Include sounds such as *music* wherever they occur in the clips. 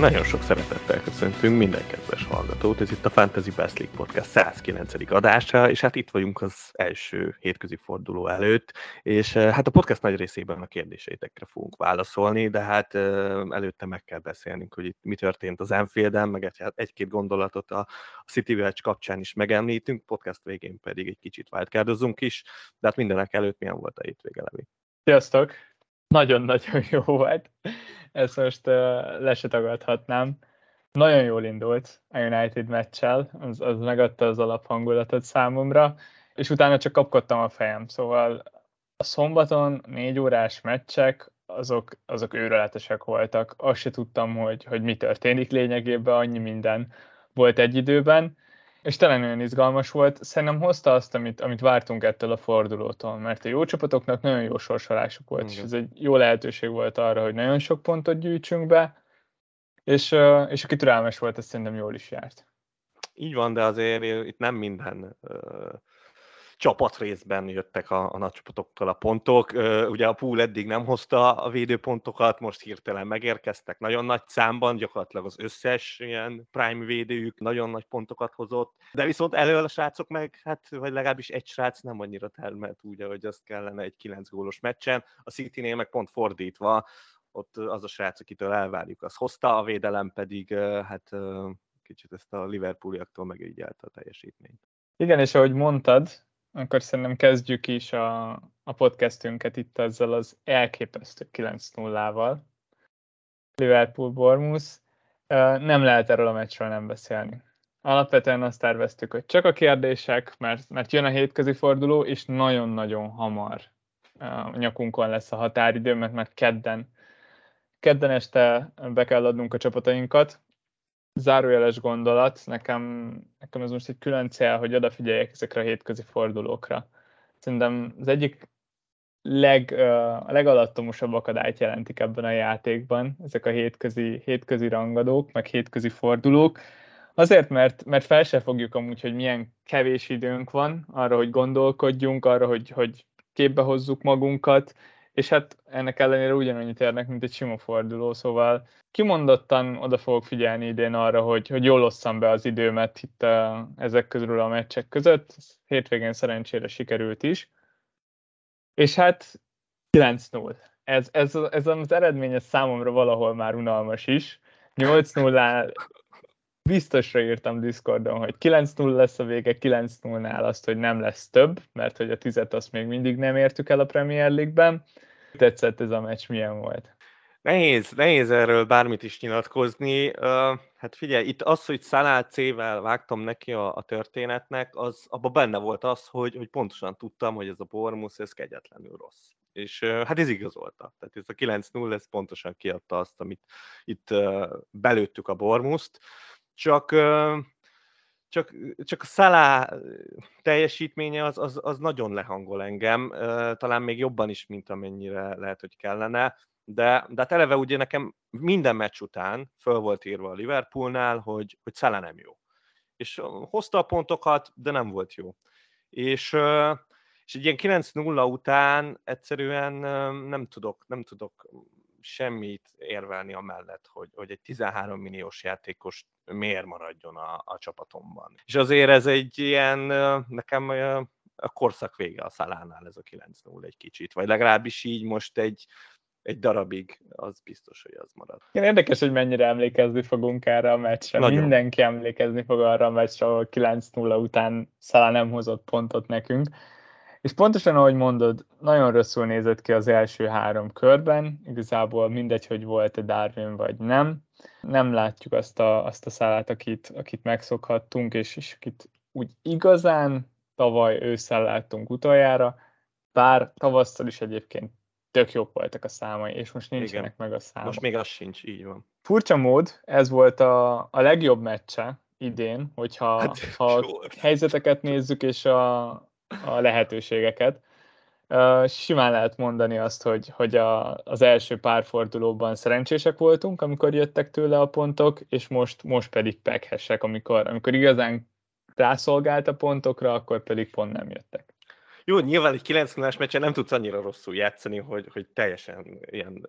Nagyon sok szeretettel köszöntünk minden kedves hallgatót. Ez itt a Fantasy Best League Podcast 109. adása, és hát itt vagyunk az első hétközi forduló előtt, és eh, hát a podcast nagy részében a kérdéseitekre fogunk válaszolni, de hát eh, előtte meg kell beszélnünk, hogy itt mi történt az Enfielden, meg egy, hát egy-két gondolatot a City Watch kapcsán is megemlítünk, podcast végén pedig egy kicsit wildcardozunk is, de hát mindenek előtt milyen volt a hétvége, Levi? Sziasztok! Nagyon-nagyon jó volt ezt most uh, le se tagadhatnám. Nagyon jól indult a United meccsel, az, az megadta az alaphangulatot számomra, és utána csak kapkodtam a fejem. Szóval a szombaton négy órás meccsek, azok, azok őrületesek voltak. Azt se tudtam, hogy, hogy mi történik lényegében, annyi minden volt egy időben, és tényleg nagyon izgalmas volt. Szerintem hozta azt, amit, amit vártunk ettől a fordulótól, mert a jó csapatoknak nagyon jó sorsolásuk volt, Igen. és ez egy jó lehetőség volt arra, hogy nagyon sok pontot gyűjtsünk be, és, és aki türelmes volt, ez szerintem jól is járt. Így van, de azért itt nem minden csapatrészben jöttek a, a nagycsapatoktól a pontok. Ugye a pool eddig nem hozta a védőpontokat, most hirtelen megérkeztek nagyon nagy számban, gyakorlatilag az összes ilyen prime védőjük nagyon nagy pontokat hozott, de viszont elől a srácok meg, hát vagy legalábbis egy srác nem annyira termelt úgy, ahogy azt kellene egy 9 gólos meccsen. A city meg pont fordítva, ott az a srác, akitől elvárjuk, az hozta, a védelem pedig hát kicsit ezt a Liverpooliaktól megígyelte a teljesítményt. Igen, és ahogy mondtad, akkor szerintem kezdjük is a, a podcastünket itt ezzel az elképesztő 9-0-val. Liverpool Bormus. Nem lehet erről a meccsről nem beszélni. Alapvetően azt terveztük, hogy csak a kérdések, mert, mert jön a hétközi forduló, és nagyon-nagyon hamar a nyakunkon lesz a határidő, mert már kedden, kedden este be kell adnunk a csapatainkat, zárójeles gondolat, nekem, nekem ez most egy külön cél, hogy odafigyeljek ezekre a hétközi fordulókra. Szerintem az egyik leg, a legalattomosabb akadályt jelentik ebben a játékban, ezek a hétközi, hétközi rangadók, meg hétközi fordulók. Azért, mert, mert fel se fogjuk amúgy, hogy milyen kevés időnk van arra, hogy gondolkodjunk, arra, hogy, hogy képbe hozzuk magunkat, és hát ennek ellenére ugyanannyit érnek, mint egy sima forduló, szóval kimondottan oda fogok figyelni idén arra, hogy, hogy jól osszam be az időmet itt a, ezek közül a meccsek között. Hétvégén szerencsére sikerült is. És hát 9-0. Ez, ez, ez az eredmény ez számomra valahol már unalmas is. 8-0 biztosra írtam Discordon, hogy 9-0 lesz a vége, 9-0-nál azt, hogy nem lesz több, mert hogy a tizet azt még mindig nem értük el a Premier League-ben. Tetszett ez a meccs, milyen volt? Nehéz, nehéz erről bármit is nyilatkozni. Hát figyelj, itt az, hogy Szalá C-vel vágtam neki a, a történetnek, az abban benne volt az, hogy, hogy pontosan tudtam, hogy ez a Bormus, ez kegyetlenül rossz. És hát ez igazolta. Tehát ez a 9-0, ez pontosan kiadta azt, amit itt belőttük a Bormuszt. Csak csak, csak a Szalá teljesítménye az, az, az nagyon lehangol engem, talán még jobban is, mint amennyire lehet, hogy kellene, de, de hát eleve ugye nekem minden meccs után föl volt írva a Liverpoolnál, hogy, hogy Szalá nem jó. És hozta a pontokat, de nem volt jó. És, és egy ilyen 9-0 után egyszerűen nem tudok, nem tudok semmit érvelni amellett, hogy, hogy egy 13 milliós játékos miért maradjon a, a csapatomban. És azért ez egy ilyen, nekem a korszak vége a szalánál ez a 9-0 egy kicsit, vagy legalábbis így most egy, egy darabig, az biztos, hogy az marad. Igen, érdekes, hogy mennyire emlékezni fogunk erre a meccsre. Nagyon. Mindenki emlékezni fog arra a meccsre, ahol 9-0 után Szalá nem hozott pontot nekünk. És pontosan ahogy mondod, nagyon rosszul nézett ki az első három körben, igazából mindegy, hogy volt-e Darwin vagy nem. Nem látjuk azt a, azt a szálát, akit, akit megszokhattunk, és, és akit úgy igazán tavaly ősszel láttunk utoljára, bár tavasszal is egyébként tök jók voltak a számai, és most nincsenek Igen. meg a számok. Most még az sincs, így van. Furcsa mód, ez volt a, a legjobb meccse idén, hogyha hát, ha a helyzeteket nézzük, és a, a lehetőségeket. Simán lehet mondani azt, hogy, hogy a, az első pár fordulóban szerencsések voltunk, amikor jöttek tőle a pontok, és most, most pedig pekhesek, amikor, amikor igazán rászolgált a pontokra, akkor pedig pont nem jöttek. jó, nyilván egy 9 0 meccsen nem tudsz annyira rosszul játszani, hogy, hogy teljesen ilyen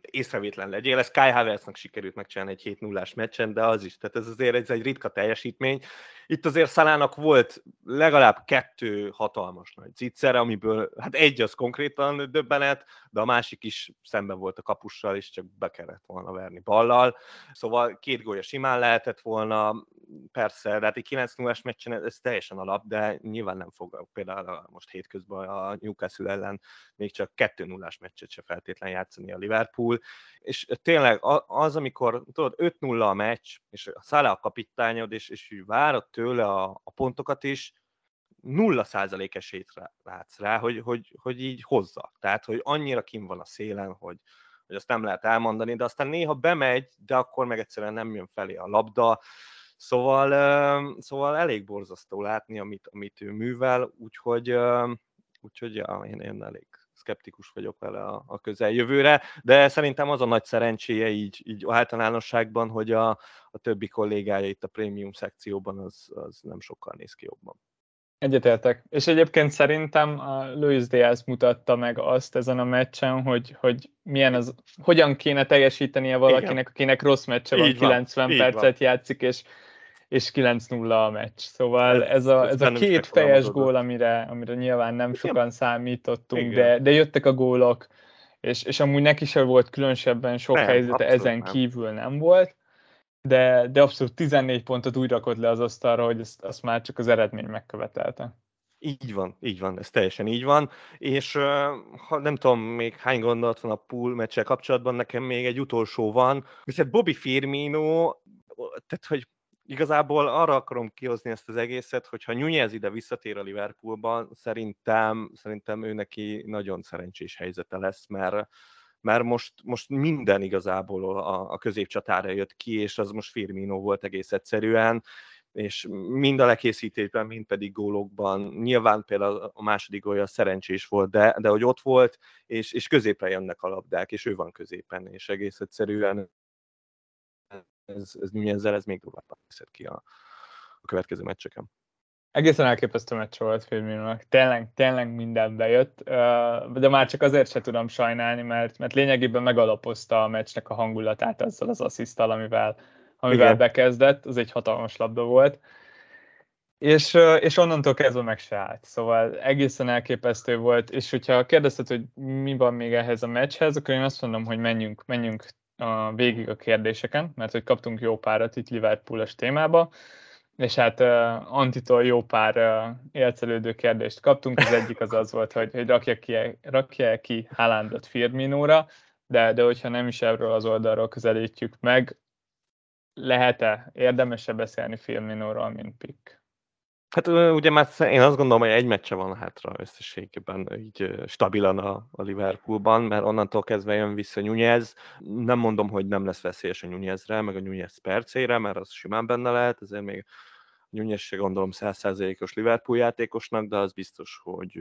észrevétlen legyél. Ez Kai Havertznak sikerült megcsinálni egy 7 0 meccsen, de az is. Tehát ez azért ez egy ritka teljesítmény. Itt azért Szalának volt legalább kettő hatalmas nagy ciccere, amiből hát egy az konkrétan döbbenet, de a másik is szemben volt a kapussal, és csak be kellett volna verni ballal. Szóval két gólya simán lehetett volna, persze, de hát egy 9 0 meccsen ez teljesen alap, de nyilván nem fog például most hétközben a Newcastle ellen még csak 2 0 meccset se feltétlen játszani a Liverpool, és tényleg az, amikor tudod, 5-0 a meccs, és a Szála a kapitányod, és, és várod tőle a, a pontokat is, nulla százalék esélyt látsz rá, hogy, hogy, hogy így hozza. Tehát, hogy annyira kim van a szélen, hogy, hogy azt nem lehet elmondani, de aztán néha bemegy, de akkor meg egyszerűen nem jön felé a labda, Szóval, szóval elég borzasztó látni, amit, amit ő művel, úgyhogy, úgyhogy ja, én, én elég szkeptikus vagyok vele a, a közeljövőre, de szerintem az a nagy szerencséje így, így általánosságban, hogy a, a többi kollégája itt a prémium szekcióban az, az nem sokkal néz ki jobban. Egyetértek. És egyébként szerintem a Luis Diaz mutatta meg azt ezen a meccsen, hogy, hogy milyen az, hogyan kéne teljesítenie valakinek, Igen. akinek rossz meccse van, 90 van, percet van. játszik, és és 9-0 a meccs. Szóval ez a, ez a két fejes gól, amire, amire nyilván nem sokan számítottunk, de, de jöttek a gólok, és, és amúgy neki sem volt különösebben sok nem, helyzete, ezen nem. kívül nem volt, de, de abszolút 14 pontot úgy rakott le az asztalra, hogy ezt, azt már csak az eredmény megkövetelte. Így van, így van, ez teljesen így van, és ha nem tudom még hány gondolat van a pool meccsel kapcsolatban, nekem még egy utolsó van, viszont Bobby Firmino, tehát hogy igazából arra akarom kihozni ezt az egészet, hogyha Nunez ide visszatér a Liverpoolban, szerintem, szerintem ő neki nagyon szerencsés helyzete lesz, mert, mert most, most minden igazából a, a középcsatára jött ki, és az most Firmino volt egész egyszerűen, és mind a lekészítésben, mind pedig gólokban. Nyilván például a második gólja szerencsés volt, de, de hogy ott volt, és, és középre jönnek a labdák, és ő van középen, és egész egyszerűen ez, ez ezzel ez még durvábban nézhet ki a, a következő meccseken. Egészen elképesztő meccs volt Firmino-nak. Tényleg, tényleg minden bejött, de már csak azért se tudom sajnálni, mert, mert lényegében megalapozta a meccsnek a hangulatát azzal az asszisztal, amivel, amivel Igen. bekezdett, az egy hatalmas labda volt. És, és onnantól kezdve meg se állt. Szóval egészen elképesztő volt, és hogyha kérdezted, hogy mi van még ehhez a meccshez, akkor én azt mondom, hogy menjünk, menjünk a, végig a kérdéseken, mert hogy kaptunk jó párat itt Liverpoolos témába, és hát uh, Antitól jó pár uh, élcelődő kérdést kaptunk. Az egyik az az volt, hogy, hogy rakja ki, rakja ki Haalandot Firminóra, de, de hogyha nem is erről az oldalról közelítjük meg, lehet-e, érdemes-e beszélni Firminóról, mint pick? Hát ugye már én azt gondolom, hogy egy meccse van hátra összességében így stabilan a, a Liverpoolban, mert onnantól kezdve jön vissza Nunez. Nem mondom, hogy nem lesz veszélyes a Nunezre, meg a Nunez percére, mert az simán benne lehet, ezért még Nunez se gondolom 100%-os Liverpool játékosnak, de az biztos, hogy,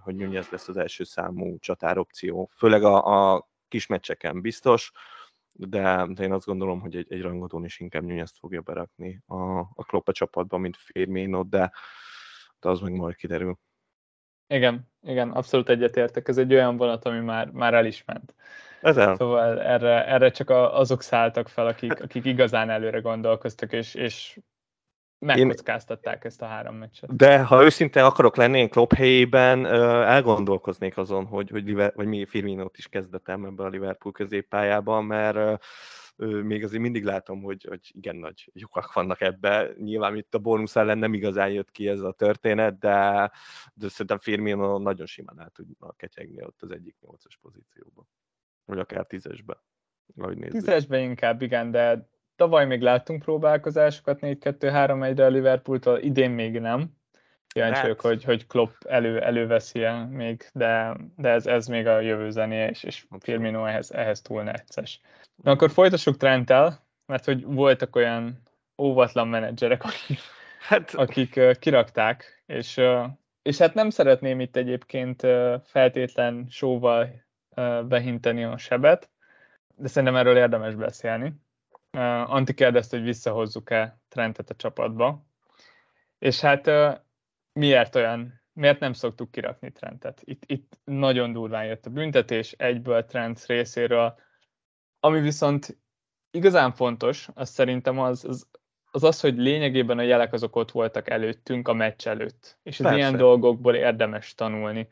hogy Nunez lesz az első számú csatáropció, főleg a, a kis meccseken biztos de, én azt gondolom, hogy egy, egy rangodón is inkább Nunez fogja berakni a, a Klopp csapatban, mint Firmino, de, de az meg majd kiderül. Igen, igen, abszolút egyetértek. Ez egy olyan vonat, ami már, már el is ment. Ez el. Szóval erre, erre csak azok szálltak fel, akik, akik igazán előre gondolkoztak, és, és megkockáztatták ezt a három meccset. De ha őszinte akarok lenni, én Klopp helyében elgondolkoznék azon, hogy, hogy Liver, vagy mi Firminót is kezdetem ebbe a Liverpool középpályában, mert még azért mindig látom, hogy, hogy igen nagy lyukak vannak ebbe. Nyilván itt a bónusz ellen nem igazán jött ki ez a történet, de, de szerintem Firmino nagyon simán át tudna ketyegni ott az egyik nyolcas pozícióban. Vagy akár tízesbe. Tízesbe inkább, igen, de Tavaly még láttunk próbálkozásokat 4-2-3-1-re a Liverpooltól, idén még nem. Kíváncsi vagyok, hogy, hogy Klopp elő, előveszi -e még, de, de ez, ez még a jövő zené, és, és Firmino ehhez, ehhez túl necces. Na akkor folytassuk Trenttel, mert hogy voltak olyan óvatlan menedzserek, akik, hát... akik kirakták, és, és hát nem szeretném itt egyébként feltétlen sóval behinteni a sebet, de szerintem erről érdemes beszélni. Anti kérdezte, hogy visszahozzuk-e Trentet a csapatba. És hát miért olyan miért nem szoktuk kirakni Trentet? Itt, itt nagyon durván jött a büntetés egyből Trent részéről, ami viszont igazán fontos, az szerintem az, az, az az, hogy lényegében a jelek azok ott voltak előttünk a meccs előtt, és az ilyen dolgokból érdemes tanulni.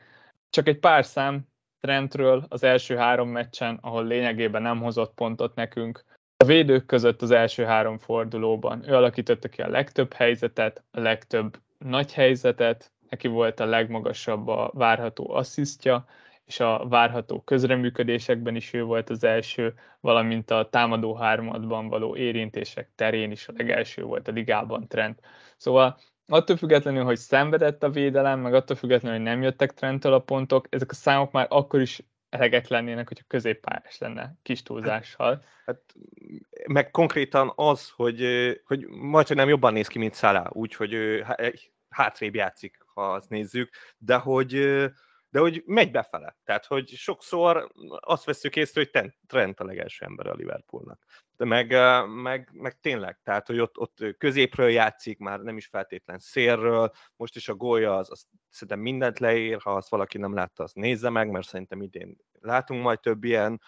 Csak egy pár szám Trentről az első három meccsen, ahol lényegében nem hozott pontot nekünk, a védők között az első három fordulóban. Ő alakította ki a legtöbb helyzetet, a legtöbb nagy helyzetet, neki volt a legmagasabb a várható asszisztja, és a várható közreműködésekben is ő volt az első, valamint a támadó hármadban való érintések terén is a legelső volt a ligában trend. Szóval attól függetlenül, hogy szenvedett a védelem, meg attól függetlenül, hogy nem jöttek trendtől a pontok, ezek a számok már akkor is elegek lennének, hogyha középpályás lenne kis túlzással. Hát, meg konkrétan az, hogy, hogy majd, hogy nem jobban néz ki, mint Szalá, úgyhogy hátrébb játszik, ha azt nézzük, de hogy de hogy megy befele. Tehát, hogy sokszor azt veszük észre, hogy Trent a legelső ember a Liverpoolnak. De meg, meg, meg tényleg, tehát, hogy ott, ott középről játszik, már nem is feltétlen szélről, most is a gólya az, az szerintem mindent leír, ha azt valaki nem látta, azt nézze meg, mert szerintem idén látunk majd több ilyen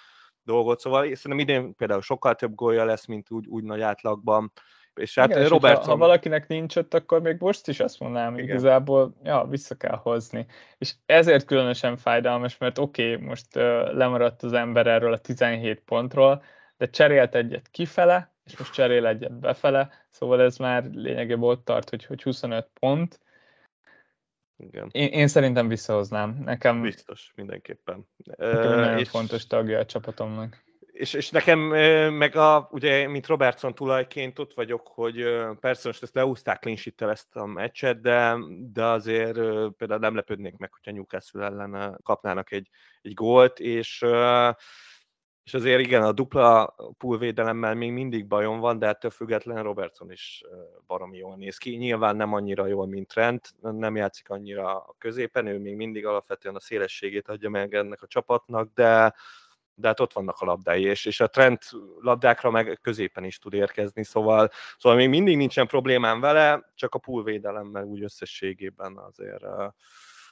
dolgot, szóval szerintem idén például sokkal több gólya lesz, mint úgy, úgy nagy átlagban, és hát Igen, Robertson... ha, ha valakinek nincs ott, akkor még most is azt mondanám, Igen. igazából ja, vissza kell hozni. És ezért különösen fájdalmas, mert oké, okay, most uh, lemaradt az ember erről a 17 pontról, de cserélt egyet kifele, és most cserél egyet befele, szóval ez már lényegében ott tart, hogy, hogy 25 pont. Igen. Én, én szerintem visszahoznám. Nekem, Biztos, mindenképpen. Nekem nagyon és... fontos tagja a csapatomnak és, és nekem meg a, ugye, mint Robertson tulajként ott vagyok, hogy persze most ezt leúzták clean ezt a meccset, de, de azért például nem lepődnék meg, hogyha Newcastle ellen kapnának egy, egy gólt, és és azért igen, a dupla poolvédelemmel még mindig bajom van, de ettől függetlenül Robertson is baromi jól néz ki. Nyilván nem annyira jól, mint Trent, nem játszik annyira a középen, ő még mindig alapvetően a szélességét adja meg ennek a csapatnak, de, de hát ott vannak a labdái, és, és a trend labdákra meg középen is tud érkezni, szóval, szóval még mindig nincsen problémám vele, csak a poolvédelemmel úgy összességében azért,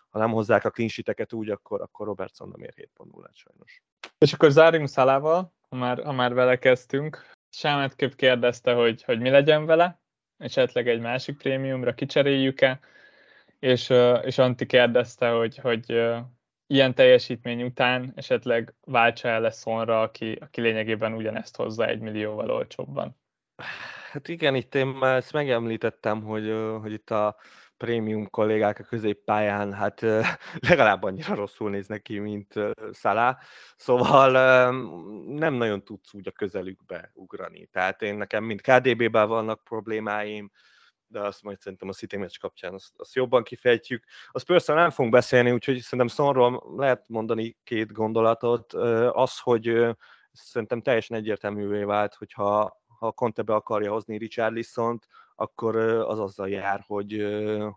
ha nem hozzák a klinsiteket úgy, akkor, akkor Robertson nem ér 7 0 sajnos. És akkor zárjunk Szalával, ha már, ha már vele kezdtünk. Sámet Köp kérdezte, hogy, hogy mi legyen vele, esetleg egy másik prémiumra kicseréljük-e, és, és Anti kérdezte, hogy, hogy ilyen teljesítmény után esetleg váltsa el Leszonra, aki, aki lényegében ugyanezt hozza egy millióval olcsóbban. Hát igen, itt én már ezt megemlítettem, hogy, hogy itt a prémium kollégák a középpályán hát *laughs* legalább annyira rosszul néznek ki, mint Szalá, szóval nem nagyon tudsz úgy a közelükbe ugrani. Tehát én nekem mind KDB-ben vannak problémáim, de azt majd szerintem a City meccs kapcsán azt, azt jobban kifejtjük. A spurs nem fogunk beszélni, úgyhogy szerintem Sonról lehet mondani két gondolatot. Az, hogy szerintem teljesen egyértelművé vált, hogyha ha Conte be akarja hozni Richard Lissont, akkor az azzal jár, hogy,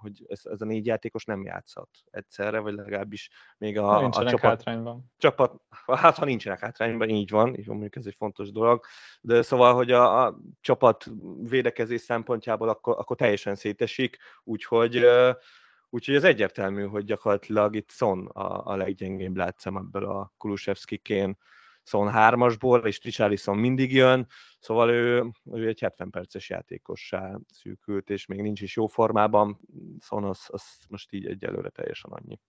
hogy ez, ez a négy játékos nem játszhat egyszerre, vagy legalábbis még a, a csapat, hátrányban. csapat, hát ha nincsenek hátrányban, így van, így mondjuk ez egy fontos dolog, de szóval, hogy a, a csapat védekezés szempontjából akkor, akkor teljesen szétesik, úgyhogy Úgyhogy ez egyértelmű, hogy gyakorlatilag itt Son a, a leggyengébb látszem ebből a Kulusevski-kén Son 3-asból, és Richarlison mindig jön, szóval ő, ő egy 70 perces játékossá szűkült, és még nincs is jó formában, Son az, az most így egyelőre teljesen annyi.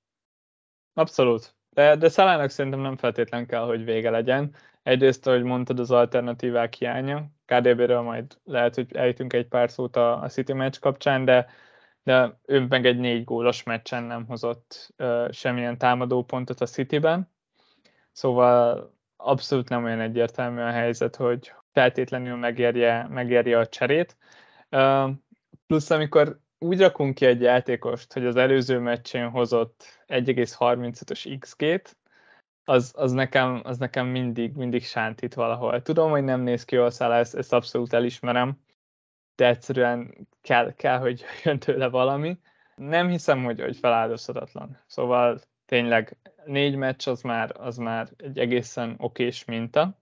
Abszolút. De, de Szalának szerintem nem feltétlen kell, hogy vége legyen. Egyrészt, ahogy mondtad, az alternatívák hiánya. KDB-ről majd lehet, hogy ejtünk egy pár szót a, a City meccs kapcsán, de, de ő meg egy négy gólos meccsen nem hozott uh, semmilyen támadó pontot a Cityben. Szóval abszolút nem olyan egyértelmű a helyzet, hogy feltétlenül megérje, megérje a cserét. Plusz amikor úgy rakunk ki egy játékost, hogy az előző meccsén hozott 1,35-ös XG-t, az, az, nekem, az nekem mindig, mindig sántít valahol. Tudom, hogy nem néz ki jól szállá, ezt, ezt abszolút elismerem, de egyszerűen kell, kell, hogy *laughs* jön tőle valami. Nem hiszem, hogy, hogy feláldozhatatlan. Szóval tényleg négy meccs az már, az már egy egészen okés minta,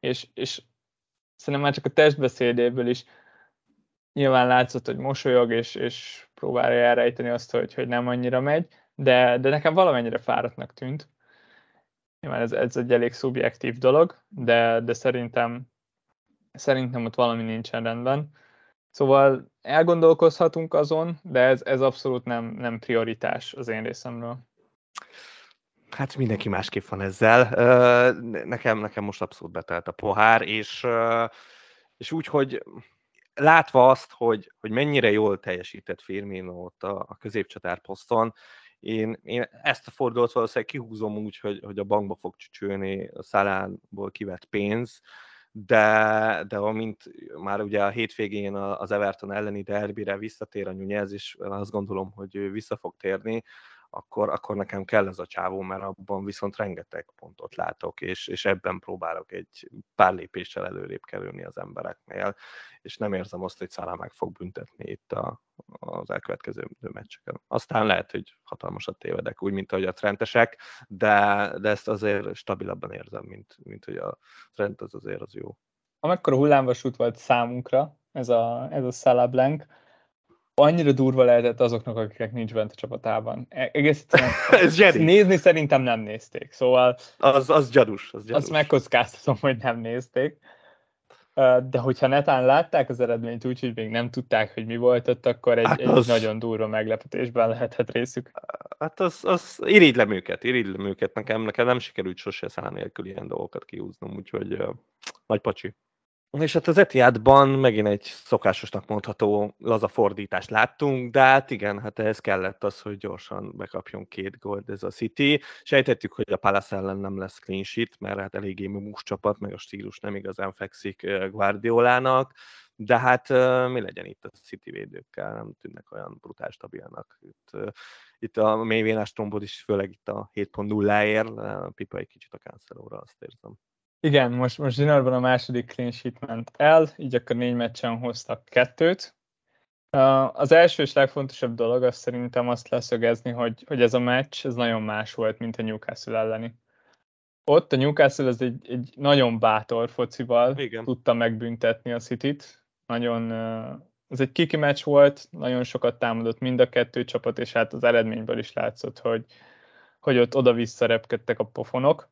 és, és szerintem már csak a testbeszédéből is nyilván látszott, hogy mosolyog, és, és próbálja elrejteni azt, hogy, hogy nem annyira megy, de, de nekem valamennyire fáradtnak tűnt. Nyilván ez, ez egy elég szubjektív dolog, de, de szerintem, szerintem ott valami nincsen rendben. Szóval elgondolkozhatunk azon, de ez, ez abszolút nem, nem prioritás az én részemről. Hát mindenki másképp van ezzel. Nekem, nekem most abszolút betelt a pohár, és, és úgy, hogy látva azt, hogy, hogy mennyire jól teljesített Firmino ott a, a középcsatár poszton, én, én ezt a fordulót valószínűleg kihúzom úgy, hogy, hogy a bankba fog csücsülni a szalánból kivett pénz, de, de amint már ugye a hétvégén az Everton elleni derbire visszatér a Nunez, és azt gondolom, hogy ő vissza fog térni, akkor, akkor nekem kell ez a csávó, mert abban viszont rengeteg pontot látok, és, és ebben próbálok egy pár lépéssel előrébb kerülni az embereknél, és nem érzem azt, hogy Szalá meg fog büntetni itt a, az elkövetkező meccseken. Aztán lehet, hogy hatalmasat tévedek, úgy, mint ahogy a trendesek, de, de ezt azért stabilabban érzem, mint, mint hogy a trend az azért az jó. Amekkora hullámvasút volt számunkra ez a, ez a Salah Blank, annyira durva lehetett azoknak, akiknek nincs bent a csapatában. E, egész *laughs* Ez nézni szerintem nem nézték, szóval... Az, az gyanús, az gyanús. Azt megkockáztatom, hogy nem nézték. De hogyha netán látták az eredményt úgy, hogy még nem tudták, hogy mi volt ott, akkor egy, hát az... egy nagyon durva meglepetésben lehetett részük. Hát az, az irigylem őket, irigylem őket. Nekem, nekem nem sikerült sose szám nélkül ilyen dolgokat kihúznom, úgyhogy uh, nagy pacsi. És hát az Etiádban megint egy szokásosnak mondható laza fordítást láttunk, de hát igen, hát ehhez kellett az, hogy gyorsan bekapjon két gólt ez a City. Sejtettük, hogy a Palace ellen nem lesz clean sheet, mert hát eléggé mús csapat, meg a stílus nem igazán fekszik Guardiolának, de hát mi legyen itt a City védőkkel, nem tűnnek olyan brutál stabilnak. Itt, itt a mélyvénás trombod is, főleg itt a 7.0-ért, pipa egy kicsit a Cancelóra, azt érzem. Igen, most, most Zsinórban a második clean sheet ment el, így akkor négy meccsen hoztak kettőt. Az első és legfontosabb dolog az szerintem azt leszögezni, hogy, hogy ez a meccs ez nagyon más volt, mint a Newcastle elleni. Ott a Newcastle az egy, egy nagyon bátor focival Igen. tudta megbüntetni a City-t. Nagyon, ez egy kiki meccs volt, nagyon sokat támadott mind a kettő csapat, és hát az eredményből is látszott, hogy, hogy ott oda-vissza repkedtek a pofonok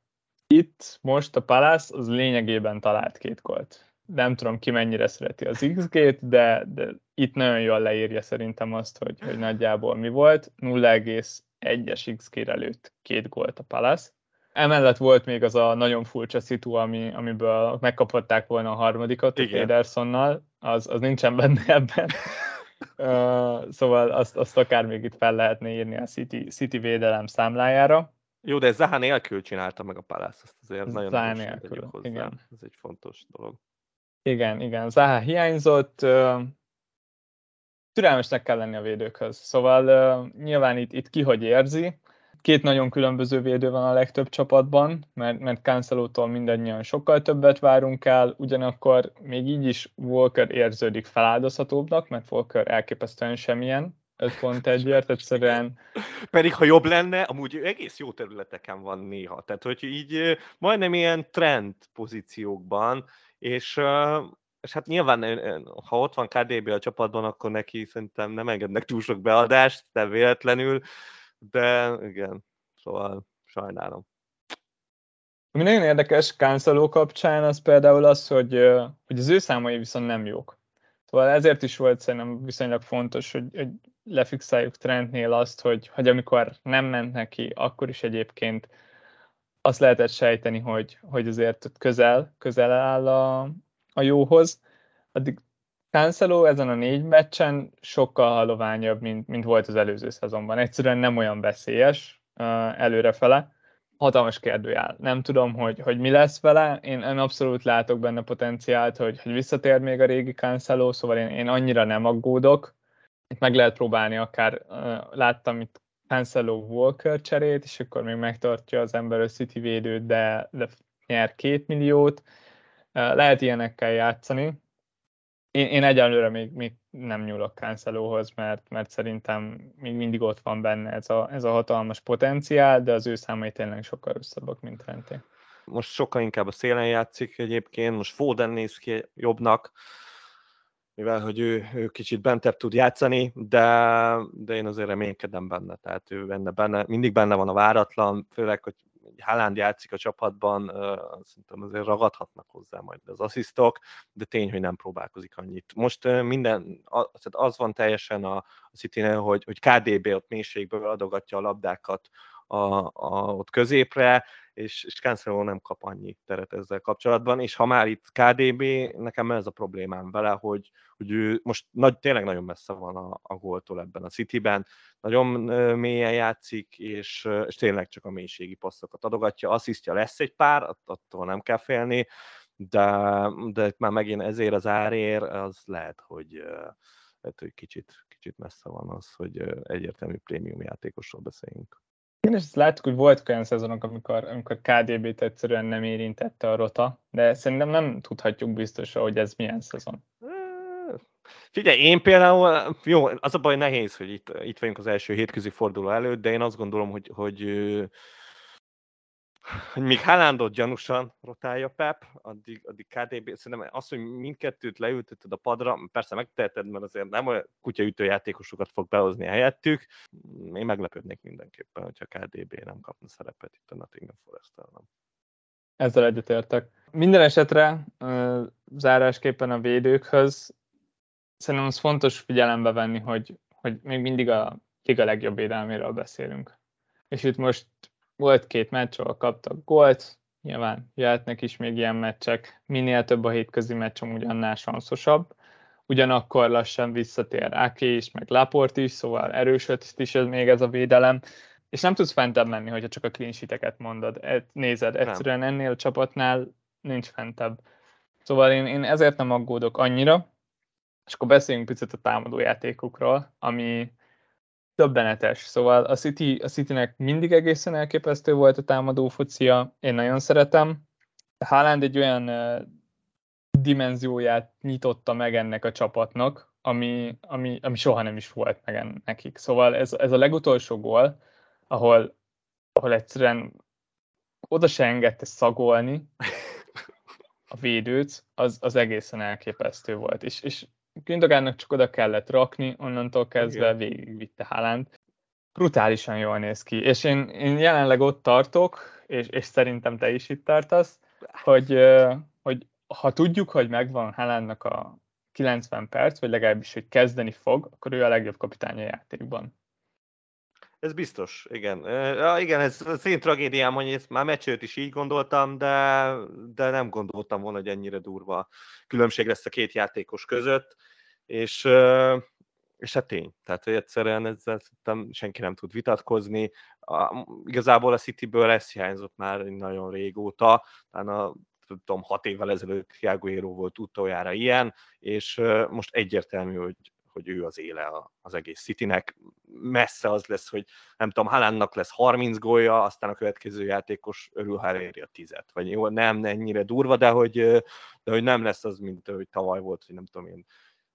itt most a Palace az lényegében talált két gólt. Nem tudom ki mennyire szereti az XG-t, de, de itt nagyon jól leírja szerintem azt, hogy, hogy nagyjából mi volt. 0,1-es XG előtt két gólt a Palace. Emellett volt még az a nagyon furcsa szitu, ami, amiből megkaphatták volna a harmadikat Igen. a Pedersonnal, az, az nincsen benne ebben. *laughs* uh, szóval azt, azt akár még itt fel lehetne írni a City, City védelem számlájára. Jó, de Zaha nélkül csinálta meg a Palace, azt azért nagyon Zaha nélkül, hozzá. igen. Ez egy fontos dolog. Igen, igen, Zaha hiányzott, türelmesnek kell lenni a védőkhöz. Szóval uh, nyilván itt, itt ki hogy érzi. Két nagyon különböző védő van a legtöbb csapatban, mert, mert Cancelo-tól mindannyian sokkal többet várunk el, ugyanakkor még így is Walker érződik feláldozhatóbbnak, mert Walker elképesztően semmilyen, 5.1-ért egyszerűen. Pedig ha jobb lenne, amúgy egész jó területeken van néha. Tehát, hogy így majdnem ilyen trend pozíciókban, és, és hát nyilván, ha ott van KDB a csapatban, akkor neki szerintem nem engednek túl sok beadást, de véletlenül, de igen, szóval sajnálom. Ami nagyon érdekes Cancelo kapcsán, az például az, hogy, hogy az ő számai viszont nem jók. Szóval ezért is volt szerintem viszonylag fontos, hogy, hogy lefixáljuk Trentnél azt, hogy, hogy amikor nem ment neki, akkor is egyébként azt lehetett sejteni, hogy, hogy azért közel, közel áll a, a jóhoz. Addig Cancelo ezen a négy meccsen sokkal haloványabb, mint, mint volt az előző szezonban. Egyszerűen nem olyan veszélyes uh, előrefele. Hatalmas kérdőjel. Nem tudom, hogy, hogy mi lesz vele. Én, én abszolút látok benne potenciált, hogy, hogy visszatér még a régi Cancelo, szóval én, én annyira nem aggódok itt meg lehet próbálni, akár láttam itt Cancelo Walker cserét, és akkor még megtartja az ember a City védőt, de, de nyer két milliót. Lehet ilyenekkel játszani. Én, én egyelőre még, még nem nyúlok Cancelóhoz, mert, mert szerintem még mindig ott van benne ez a, ez a hatalmas potenciál, de az ő számai tényleg sokkal rosszabbak, mint Renté. Most sokkal inkább a szélen játszik egyébként, most Foden néz ki jobbnak, mivel hogy ő, ő kicsit bentebb tud játszani, de, de én azért reménykedem benne, tehát ő benne, benne, mindig benne van a váratlan, főleg, hogy Haaland játszik a csapatban, uh, szerintem azért ragadhatnak hozzá majd az asszisztok, de tény, hogy nem próbálkozik annyit. Most minden, az, az van teljesen a, a city hogy, hogy KDB ott mélységből adogatja a labdákat a, a, ott középre, és, és Cancelo nem kap annyi teret ezzel kapcsolatban, és ha már itt KDB, nekem ez a problémám vele, hogy, hogy ő most nagy, tényleg nagyon messze van a, a góltól ebben a Cityben, nagyon mélyen játszik, és, és tényleg csak a mélységi passzokat adogatja, asszisztja lesz egy pár, attól nem kell félni, de, de már megint ezért az árér, az lehet, hogy, lehet, hogy kicsit, kicsit messze van az, hogy egyértelmű prémium játékosról beszéljünk. Igen, és ezt láttuk, hogy volt olyan szezonok, amikor, amikor KDB-t egyszerűen nem érintette a rota, de szerintem nem tudhatjuk biztosan, hogy ez milyen szezon. Figyelj, én például, jó, az a baj nehéz, hogy itt, itt vagyunk az első hétközi forduló előtt, de én azt gondolom, hogy, hogy hogy még Haalandot gyanúsan rotálja Pep, addig, addig KDB, szerintem az, hogy mindkettőt leülteted a padra, persze megteheted, mert azért nem olyan kutyaütő játékosokat fog behozni helyettük, én meglepődnék mindenképpen, hogyha KDB nem kapna szerepet itt a Nottingham forest nem. Ezzel egyetértek. Minden esetre zárásképpen a védőkhöz szerintem az fontos figyelembe venni, hogy, hogy még mindig a liga legjobb védelméről beszélünk. És itt most volt két meccs, ahol kaptak gólt, nyilván jöhetnek is még ilyen meccsek, minél több a hétközi meccs, amúgy annál sanszosabb. Ugyanakkor lassan visszatér Áké is, meg Laport is, szóval erősödt is ez még ez a védelem, és nem tudsz fentebb menni, hogyha csak a clean mondod, e, nézed, egyszerűen ennél a csapatnál nincs fentebb. Szóval én, én ezért nem aggódok annyira, és akkor beszéljünk picit a támadó játékokról, ami döbbenetes. Szóval a, City, a Citynek mindig egészen elképesztő volt a támadó focia, én nagyon szeretem. Haaland egy olyan dimenzióját nyitotta meg ennek a csapatnak, ami, ami, ami soha nem is volt meg nekik. Szóval ez, ez a legutolsó gól, ahol, ahol egyszerűen oda se engedte szagolni *laughs* a védőt, az, az egészen elképesztő volt. És, és Gündogánnak csak oda kellett rakni, onnantól kezdve végigvitte Haaland. Brutálisan jól néz ki, és én, én jelenleg ott tartok, és, és szerintem te is itt tartasz, hogy, hogy ha tudjuk, hogy megvan Haalandnak a 90 perc, vagy legalábbis, hogy kezdeni fog, akkor ő a legjobb kapitány a játékban. Ez biztos, igen. Ja, igen, ez az én tragédiám, hogy ezt már meccsőt is így gondoltam, de, de nem gondoltam volna, hogy ennyire durva különbség lesz a két játékos között, és, és hát tény, tehát hogy egyszerűen ezzel senki nem tud vitatkozni. A, igazából a Cityből ez hiányzott már nagyon régóta, talán a tudom, hat évvel ezelőtt Thiago volt utoljára ilyen, és most egyértelmű, hogy hogy ő az éle az egész Citynek. Messze az lesz, hogy nem tudom, Haalandnak lesz 30 gólja, aztán a következő játékos örül, ha eléri a tizet. Vagy jó, nem ennyire durva, de hogy, de hogy nem lesz az, mint hogy tavaly volt, hogy nem tudom én,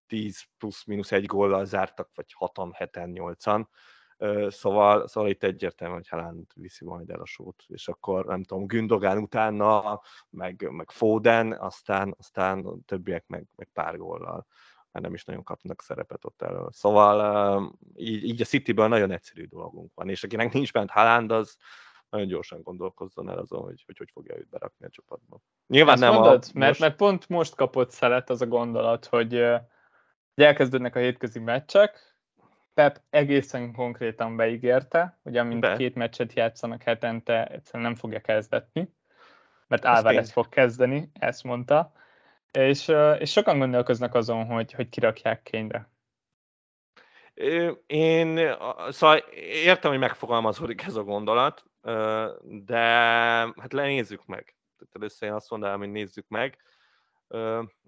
10 plusz-minusz egy góllal zártak, vagy 6-an, 7-en, 8-an. Szóval, szóval itt egyértelmű, hogy Haaland viszi majd el a sót, és akkor nem tudom, Gündogán utána, meg, meg Foden, aztán, aztán többiek meg, meg pár góllal már nem is nagyon kapnak szerepet ott elő. Szóval így, így a Cityből nagyon egyszerű dolgunk van, és akinek nincs bent Haaland, az nagyon gyorsan gondolkozzon el azon, hogy hogy, hogy fogja őt berakni a csapatba. Nyilván Ezt nem mondod, a, mert, most... mert pont most kapott szelet az a gondolat, hogy, hogy elkezdődnek a hétközi meccsek, Pep egészen konkrétan beígérte, hogy amint Be. két meccset játszanak hetente, egyszerűen nem fogja kezdetni, mert Álvarez fog kezdeni, ezt mondta. És, és sokan gondolkoznak azon, hogy, hogy kirakják kényre. Én szóval értem, hogy megfogalmazódik ez a gondolat, de hát lenézzük meg. Tehát először én azt mondanám, hogy nézzük meg.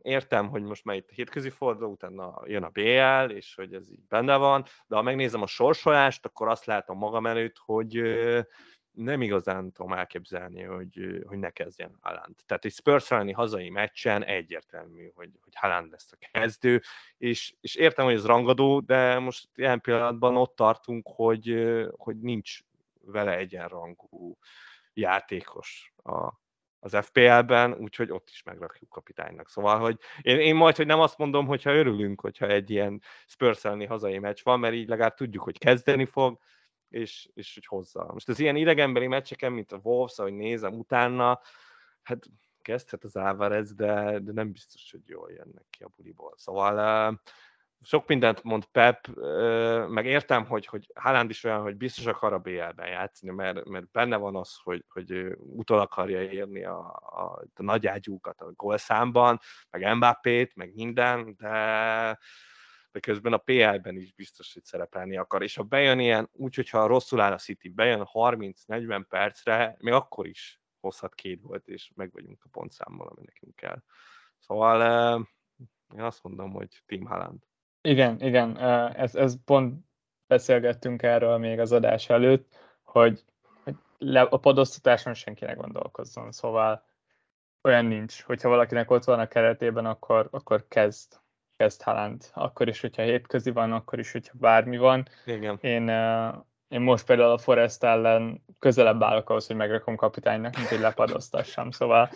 Értem, hogy most már itt a hétközi forduló, utána jön a BL, és hogy ez így benne van, de ha megnézem a sorsolást, akkor azt látom magam előtt, hogy nem igazán tudom elképzelni, hogy, hogy ne kezdjen Haaland. Tehát egy Spurs hazai meccsen egyértelmű, hogy, hogy Haaland lesz a kezdő, és, és értem, hogy ez rangadó, de most ilyen pillanatban ott tartunk, hogy, hogy nincs vele egyenrangú játékos a, az FPL-ben, úgyhogy ott is megrakjuk kapitánynak. Szóval, hogy én, én majd, hogy nem azt mondom, hogyha örülünk, hogyha egy ilyen spurs hazai meccs van, mert így legalább tudjuk, hogy kezdeni fog, és, és hogy hozza. Most az ilyen idegenbeli meccseken, mint a Wolves, ahogy nézem utána, hát kezdhet az Álvarez, de, de nem biztos, hogy jól jönnek ki a buliból. Szóval uh, sok mindent mond Pep, meg értem, hogy, hogy Haaland is olyan, hogy biztos akar a BL-ben játszani, mert, mert benne van az, hogy, hogy utol akarja érni a, a, a nagy ágyúkat a gólszámban, meg Mbappét, meg minden, de, de közben a PL-ben is biztos, hogy szerepelni akar. És ha bejön ilyen, úgy, hogyha rosszul áll a City, bejön 30-40 percre, még akkor is hozhat két volt, és meg vagyunk a pontszámmal, ami nekünk kell. Szóval én azt mondom, hogy Team Haaland. Igen, igen, ez, ez pont beszélgettünk erről még az adás előtt, hogy le, a podosztatáson senki ne gondolkozzon, szóval olyan nincs, hogyha valakinek ott van a keretében, akkor, akkor kezd, kezd Haaland. Akkor is, hogyha hétközi van, akkor is, hogyha bármi van. Igen. Én, én most például a Forest ellen közelebb állok ahhoz, hogy megrakom kapitánynak, mint hogy lepadoztassam, szóval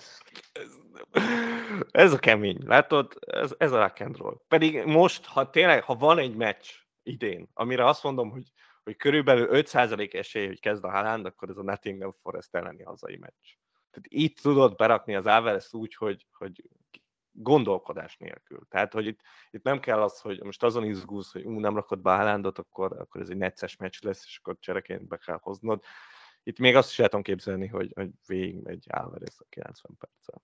ez a kemény, látod? Ez, ez a rock and roll. Pedig most, ha tényleg, ha van egy meccs idén, amire azt mondom, hogy, hogy körülbelül 5% esély, hogy kezd a Haaland, akkor ez a Nottingham Forest elleni hazai meccs. Tehát itt tudod berakni az Alvarez úgy, hogy, hogy gondolkodás nélkül. Tehát, hogy itt, itt nem kell az, hogy most azon izgulsz, hogy ú, nem rakod be a Haalandot, akkor, akkor ez egy necces meccs lesz, és akkor csereként be kell hoznod. Itt még azt is el tudom képzelni, hogy, hogy végig megy Alvarez a 90 perccel.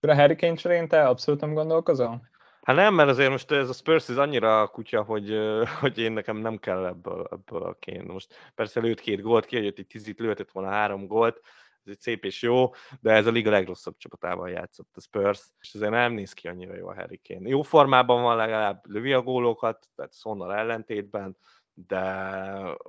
A Harry Kane cserén te abszolút nem gondolkozol? Hát nem, mert azért most ez a Spurs ez annyira kutya, hogy, *laughs* hogy én nekem nem kell ebből, ebből a kén. Most persze lőtt két gólt, kiadott egy tizit, lőhetett volna három gólt, ez egy szép és jó, de ez a liga legrosszabb csapatával játszott a Spurs, és azért nem néz ki annyira jó a Harry Kane. Jó formában van legalább, lövi a gólokat, tehát Szonnal ellentétben, de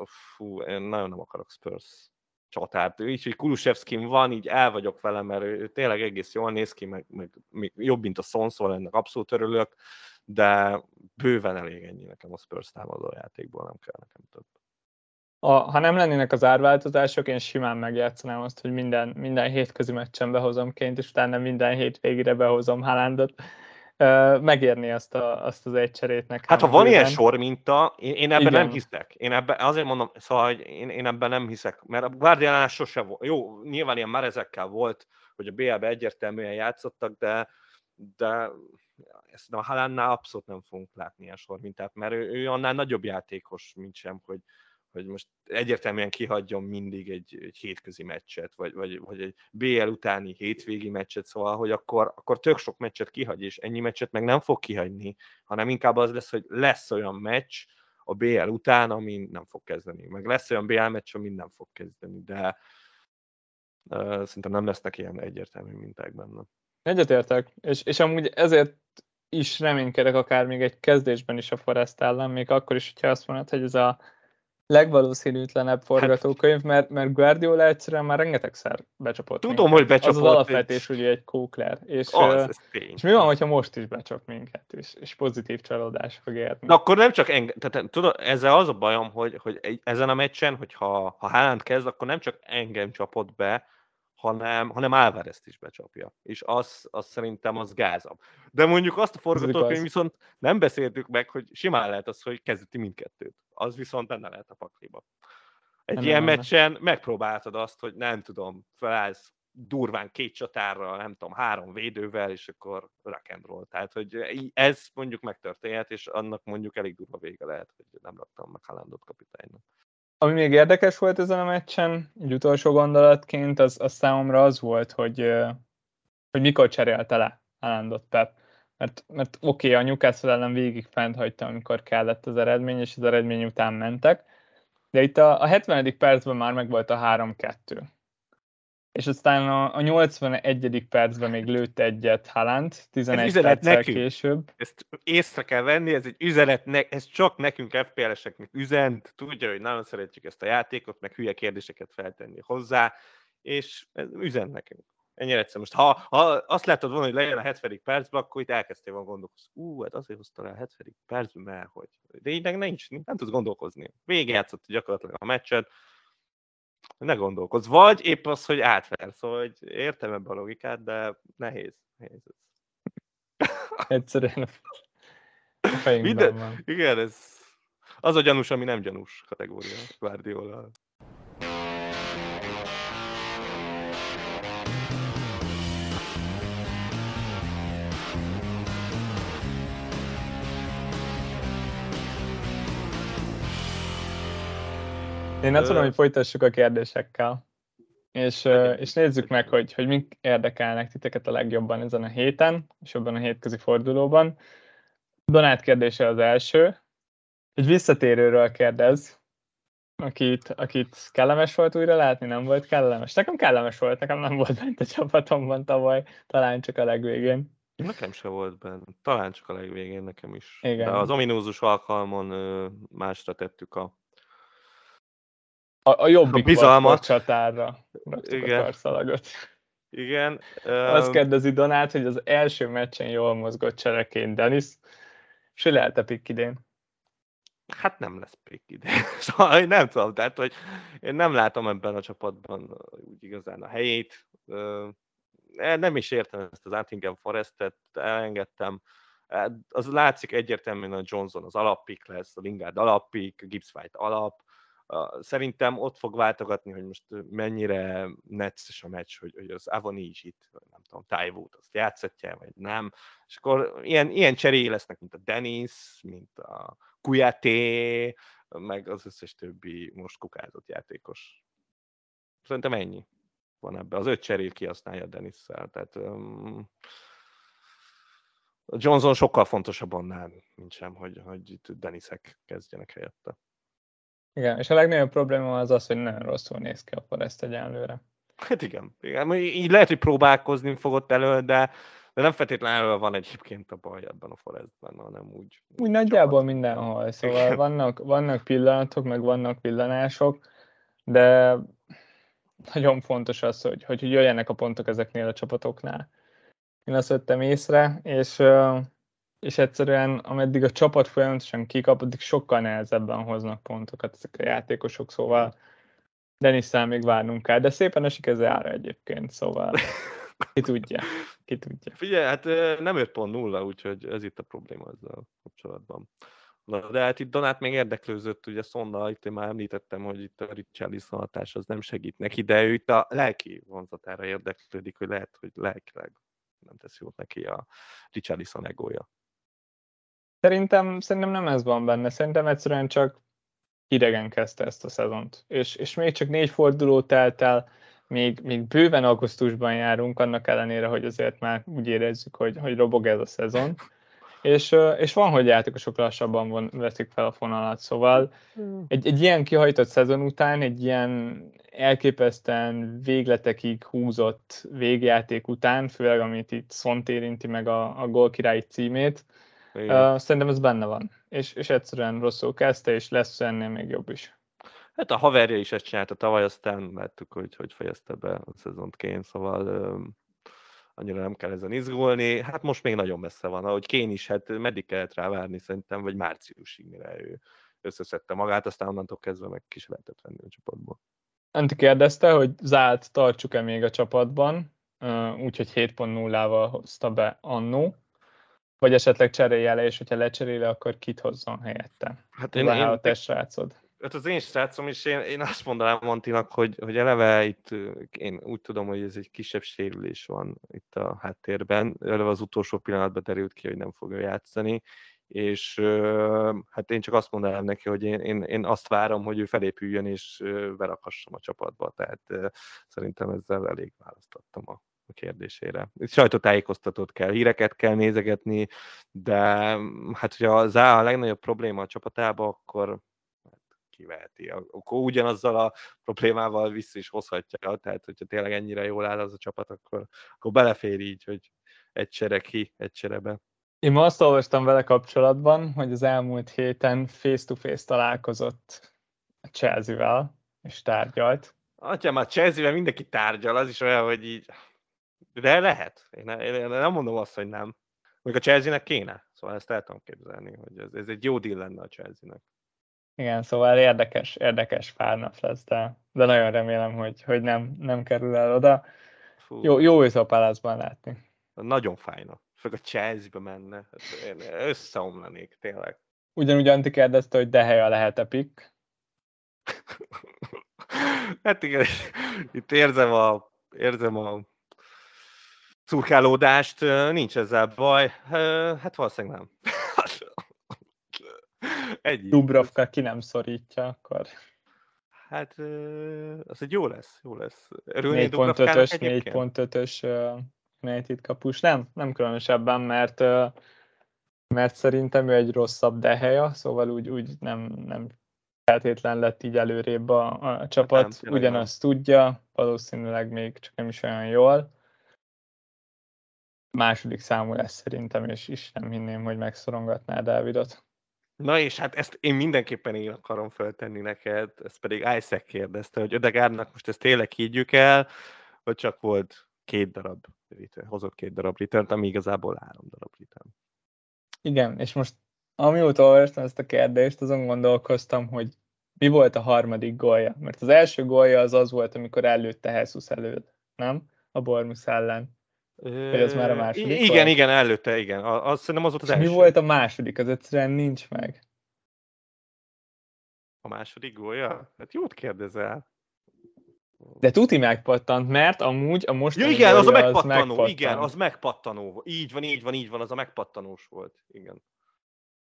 fú, én nagyon nem akarok Spurs csatát. Így, hogy Kulusevskin van, így el vagyok vele, mert ő tényleg egész jól néz ki, meg, meg, meg jobb, mint a Sonszól, ennek abszolút örülök, de bőven elég ennyi nekem a Spurs támadó játékból, nem kell nekem több. A, ha nem lennének az árváltozások, én simán megjátszanám azt, hogy minden, minden hétközi meccsen behozom ként, és utána minden hétvégére behozom Haalandot megérni azt, a, azt az egy cserét nekem. Hát ha van ilyen sor minta, én, én ebben Igen. nem hiszek. Én ebben, azért mondom, szóval, hogy én, én ebben nem hiszek, mert a Guardianál sose volt. Jó, nyilván ilyen már ezekkel volt, hogy a BL-be egyértelműen játszottak, de, de ezt a Halánnál abszolút nem fogunk látni ilyen sor mintát, mert ő, ő annál nagyobb játékos, mint sem, hogy, hogy most egyértelműen kihagyjon mindig egy, egy hétközi meccset, vagy, vagy, vagy egy BL utáni hétvégi meccset, szóval, hogy akkor, akkor tök sok meccset kihagy, és ennyi meccset meg nem fog kihagyni, hanem inkább az lesz, hogy lesz olyan meccs a BL után, ami nem fog kezdeni. Meg lesz olyan BL meccs, ami nem fog kezdeni, de uh, szerintem nem lesznek ilyen egyértelmű minták benne. Egyetértek, és, és amúgy ezért is reménykedek akár még egy kezdésben is a Forest ellen, még akkor is, hogyha azt mondod, hogy ez a legvalószínűtlenebb hát- forgatókönyv, mert, mert Guardiola egyszerűen már rengetegszer becsapott. Tudom, minket. hogy becsapott. Az az alapvetés ugye egy kókler. És, az, és mi van, hogyha most is becsap minket, és, és pozitív csalódás fog érni? De akkor nem csak engem, tehát tudod, ezzel az a bajom, hogy, hogy ezen a meccsen, hogyha ha Haaland kezd, akkor nem csak engem csapott be, hanem, hanem álvarez is becsapja. És az, az szerintem az gázabb. De mondjuk azt a forgatókönyv viszont nem beszéltük meg, hogy simán lehet az, hogy kezdeti mindkettőt. Az viszont benne lehet a pakliba. Egy nem ilyen nem, meccsen nem. megpróbáltad azt, hogy nem tudom, felállsz durván két csatárral, nem tudom, három védővel, és akkor rock and roll. Tehát, hogy ez mondjuk megtörténhet, és annak mondjuk elég durva vége lehet, hogy nem raktam meg Haalandot kapitánynak. Ami még érdekes volt ezen a meccsen, egy utolsó gondolatként, az, az számomra az volt, hogy, hogy mikor cserélte le Alandot Pep. Mert, mert oké, okay, a Newcastle ellen végig fent hagyta, amikor kellett az eredmény, és az eredmény után mentek, de itt a, a 70. percben már megvolt a 3-2 és aztán a, a 81. percben még lőtt egyet Haaland, 11 perccel nekünk. később. Ezt észre kell venni, ez egy üzenet, ne, ez csak nekünk FPL-eseknek üzent, tudja, hogy nagyon szeretjük ezt a játékot, meg hülye kérdéseket feltenni hozzá, és ez üzen nekünk. Ennyire egyszer. Most ha, ha azt látod volna, hogy lejön a 70. percben, akkor itt elkezdtél volna gondolkozni. Ú, hát azért hozta rá a 70. percben, mert hogy. De így nincs, nem tudsz gondolkozni. Végigjátszott gyakorlatilag a meccset, Ne gondolkozz. Vagy épp az, hogy átver. Szóval hogy értem ebbe a logikát, de nehéz. nehéz. Egyszerűen a *laughs* fejünkben Minden, van. igen, ez az a gyanús, ami nem gyanús kategória Guardiola. Én tudom, Ö. hogy folytassuk a kérdésekkel. És, és nézzük meg, hogy, hogy mik érdekelnek titeket a legjobban ezen a héten, és abban a hétközi fordulóban. Donát kérdése az első. Egy visszatérőről kérdez, akit, akit kellemes volt újra látni, nem volt kellemes. Nekem kellemes volt, nekem nem volt bent a csapatomban tavaly, talán csak a legvégén. Nekem se volt benne. Talán csak a legvégén nekem is. Igen. De az ominózus alkalmon másra tettük a... A, a jobbik A bizalmat. csatárra Igen. a karszalagot. Igen. Azt kérdezi Donát, hogy az első meccsen jól mozgott csereként Denis, és hogy lehet-e pick idén? Hát nem lesz pick ide. *laughs* Szóval én nem tudom, tehát hogy én nem látom ebben a csapatban úgy igazán a helyét. Ö, Nem is értem ezt az Nottingham Forestet, elengedtem. Hát Az látszik egyértelműen, hogy Johnson az alappik lesz, a Lingard alappik, a Gibbs White alap. Szerintem ott fog váltogatni, hogy most mennyire necces a meccs, hogy, hogy az Avonizsit, vagy nem tudom, Tywood azt játszatja, vagy nem. És akkor ilyen, ilyen cseréi lesznek, mint a Dennis, mint a Kuyaté, meg az összes többi most kukázott játékos. Szerintem ennyi van ebbe. Az öt cserét kihasználja Denisszel. Tehát um, Johnson sokkal fontosabb annál, mint sem, hogy, hogy itt Denisek kezdjenek helyette. Igen, és a legnagyobb probléma az az, hogy nagyon rosszul néz ki a Forest egyenlőre. Hát igen, igen. Így lehet, hogy próbálkozni fogott elő, de, de nem feltétlenül elő van egyébként a baj ebben a Forestben, hanem úgy. Úgy nagyjából mindenhol, szóval Igen. vannak, vannak pillanatok, meg vannak villanások, de nagyon fontos az, hogy, hogy jöjjenek a pontok ezeknél a csapatoknál. Én azt vettem észre, és, és egyszerűen ameddig a csapat folyamatosan kikap, addig sokkal nehezebben hoznak pontokat ezek a játékosok, szóval Denisszel még várnunk kell, de szépen esik ez ára egyébként, szóval ki tudja, ki tudja. Figyelj, hát nem 5.0, úgyhogy ez itt a probléma ezzel kapcsolatban. Na, de hát itt Donát még érdeklőzött, ugye Szonna, itt én már említettem, hogy itt a Richarlison hatás az nem segít neki, de ő itt a lelki vonzatára érdeklődik, hogy lehet, hogy lelkileg nem tesz jót neki a Richarlison egója. Szerintem, szerintem nem ez van benne, szerintem egyszerűen csak idegen kezdte ezt a szezont. És, és még csak négy forduló telt el, még, még bőven augusztusban járunk, annak ellenére, hogy azért már úgy érezzük, hogy, hogy robog ez a szezon. És, és van, hogy játékosok lassabban von, veszik fel a fonalat, szóval egy, egy ilyen kihajtott szezon után, egy ilyen elképesztően végletekig húzott végjáték után, főleg amit itt Szont érinti meg a, a gól címét, Igen. szerintem ez benne van. És, és egyszerűen rosszul kezdte, és lesz ennél még jobb is. Hát a haverja is ezt csinálta tavaly, aztán láttuk, hogy hogy fejezte be a szezont Kén, szóval öm, annyira nem kell ezen izgulni. Hát most még nagyon messze van, ahogy Kén is, hát meddig kellett rá várni szerintem, vagy márciusig, mire ő összeszedte magát, aztán onnantól kezdve meg ki se lehetett venni a csapatból. Anti kérdezte, hogy Zált tartsuk-e még a csapatban, úgyhogy 7.0-val hozta be annó, vagy esetleg cserélje le, és hogyha lecseréli, akkor kit hozzon helyette. Hát Én, én, te srácod. hát az én srácom is, én, én azt mondanám Montinak, hogy, hogy eleve itt én úgy tudom, hogy ez egy kisebb sérülés van itt a háttérben. Eleve az utolsó pillanatban derült ki, hogy nem fogja játszani, és hát én csak azt mondanám neki, hogy én, én, én azt várom, hogy ő felépüljön és ö, berakassam a csapatba, tehát szerintem ezzel elég választottam a a kérdésére. Sajtótájékoztatót kell, híreket kell nézegetni, de hát hogyha az a legnagyobb probléma a csapatában, akkor kiveheti. Akkor ugyanazzal a problémával vissza is hozhatja, tehát hogyha tényleg ennyire jól áll az a csapat, akkor, akkor belefér így, hogy egy csere ki, egy csere be. Én ma azt olvastam vele kapcsolatban, hogy az elmúlt héten face-to-face találkozott a Chelsea-vel, és tárgyalt. Atya, már Chelsea-vel mindenki tárgyal, az is olyan, hogy így... De lehet. Én, én nem mondom azt, hogy nem. Még a Chelsea-nek kéne. Szóval ezt el tudom képzelni, hogy ez, ez egy jó deal lenne a Chelsea-nek. Igen, szóval érdekes, érdekes pár nap lesz, de, de nagyon remélem, hogy, hogy nem, nem kerül el oda. Fú. Jó, jó őt a Palace-ban látni. Nagyon fájna. Főleg a Chelsea-be menne. Hát én összeomlanék, tényleg. Ugyanúgy Antti kérdezte, hogy Deheja lehet-e pick. *laughs* hát igen, itt érzem a, érzem a szurkálódást, nincs ezzel baj. Hát valószínűleg nem. *laughs* Egy Dubrovka ki nem szorítja, akkor... Hát, az egy jó lesz, jó lesz. 4.5-ös, 4.5-ös United kapus. Nem, nem különösebben, mert mert szerintem ő egy rosszabb deheja, szóval úgy, úgy nem, nem feltétlen lett így előrébb a, a csapat, nem, ugyanazt tudja, valószínűleg még csak nem is olyan jól. Második számú lesz szerintem, és is nem hinném, hogy megszorongatná Dávidot. Na és hát ezt én mindenképpen én akarom föltenni neked, ezt pedig Isaac kérdezte, hogy Ödegárnak most ezt tényleg higgyük el, vagy csak volt két darab return, hozott két darab return ami igazából három darab return. Igen, és most amióta olvastam ezt a kérdést, azon gondolkoztam, hogy mi volt a harmadik gólja. Mert az első gólja az az volt, amikor előtte Jesus előtt, nem? A Bormus ellen. Vagy az már a második Igen, volt? igen, előtte, igen. Az, szerintem az volt az és első. mi volt a második? Az egyszerűen nincs meg. A második gólja? Hát jót kérdezel. De tuti megpattant, mert amúgy a most ja, igen, az a megpattanó, az megpattan. igen, az megpattanó. Így van, így van, így van, az a megpattanós volt. Igen.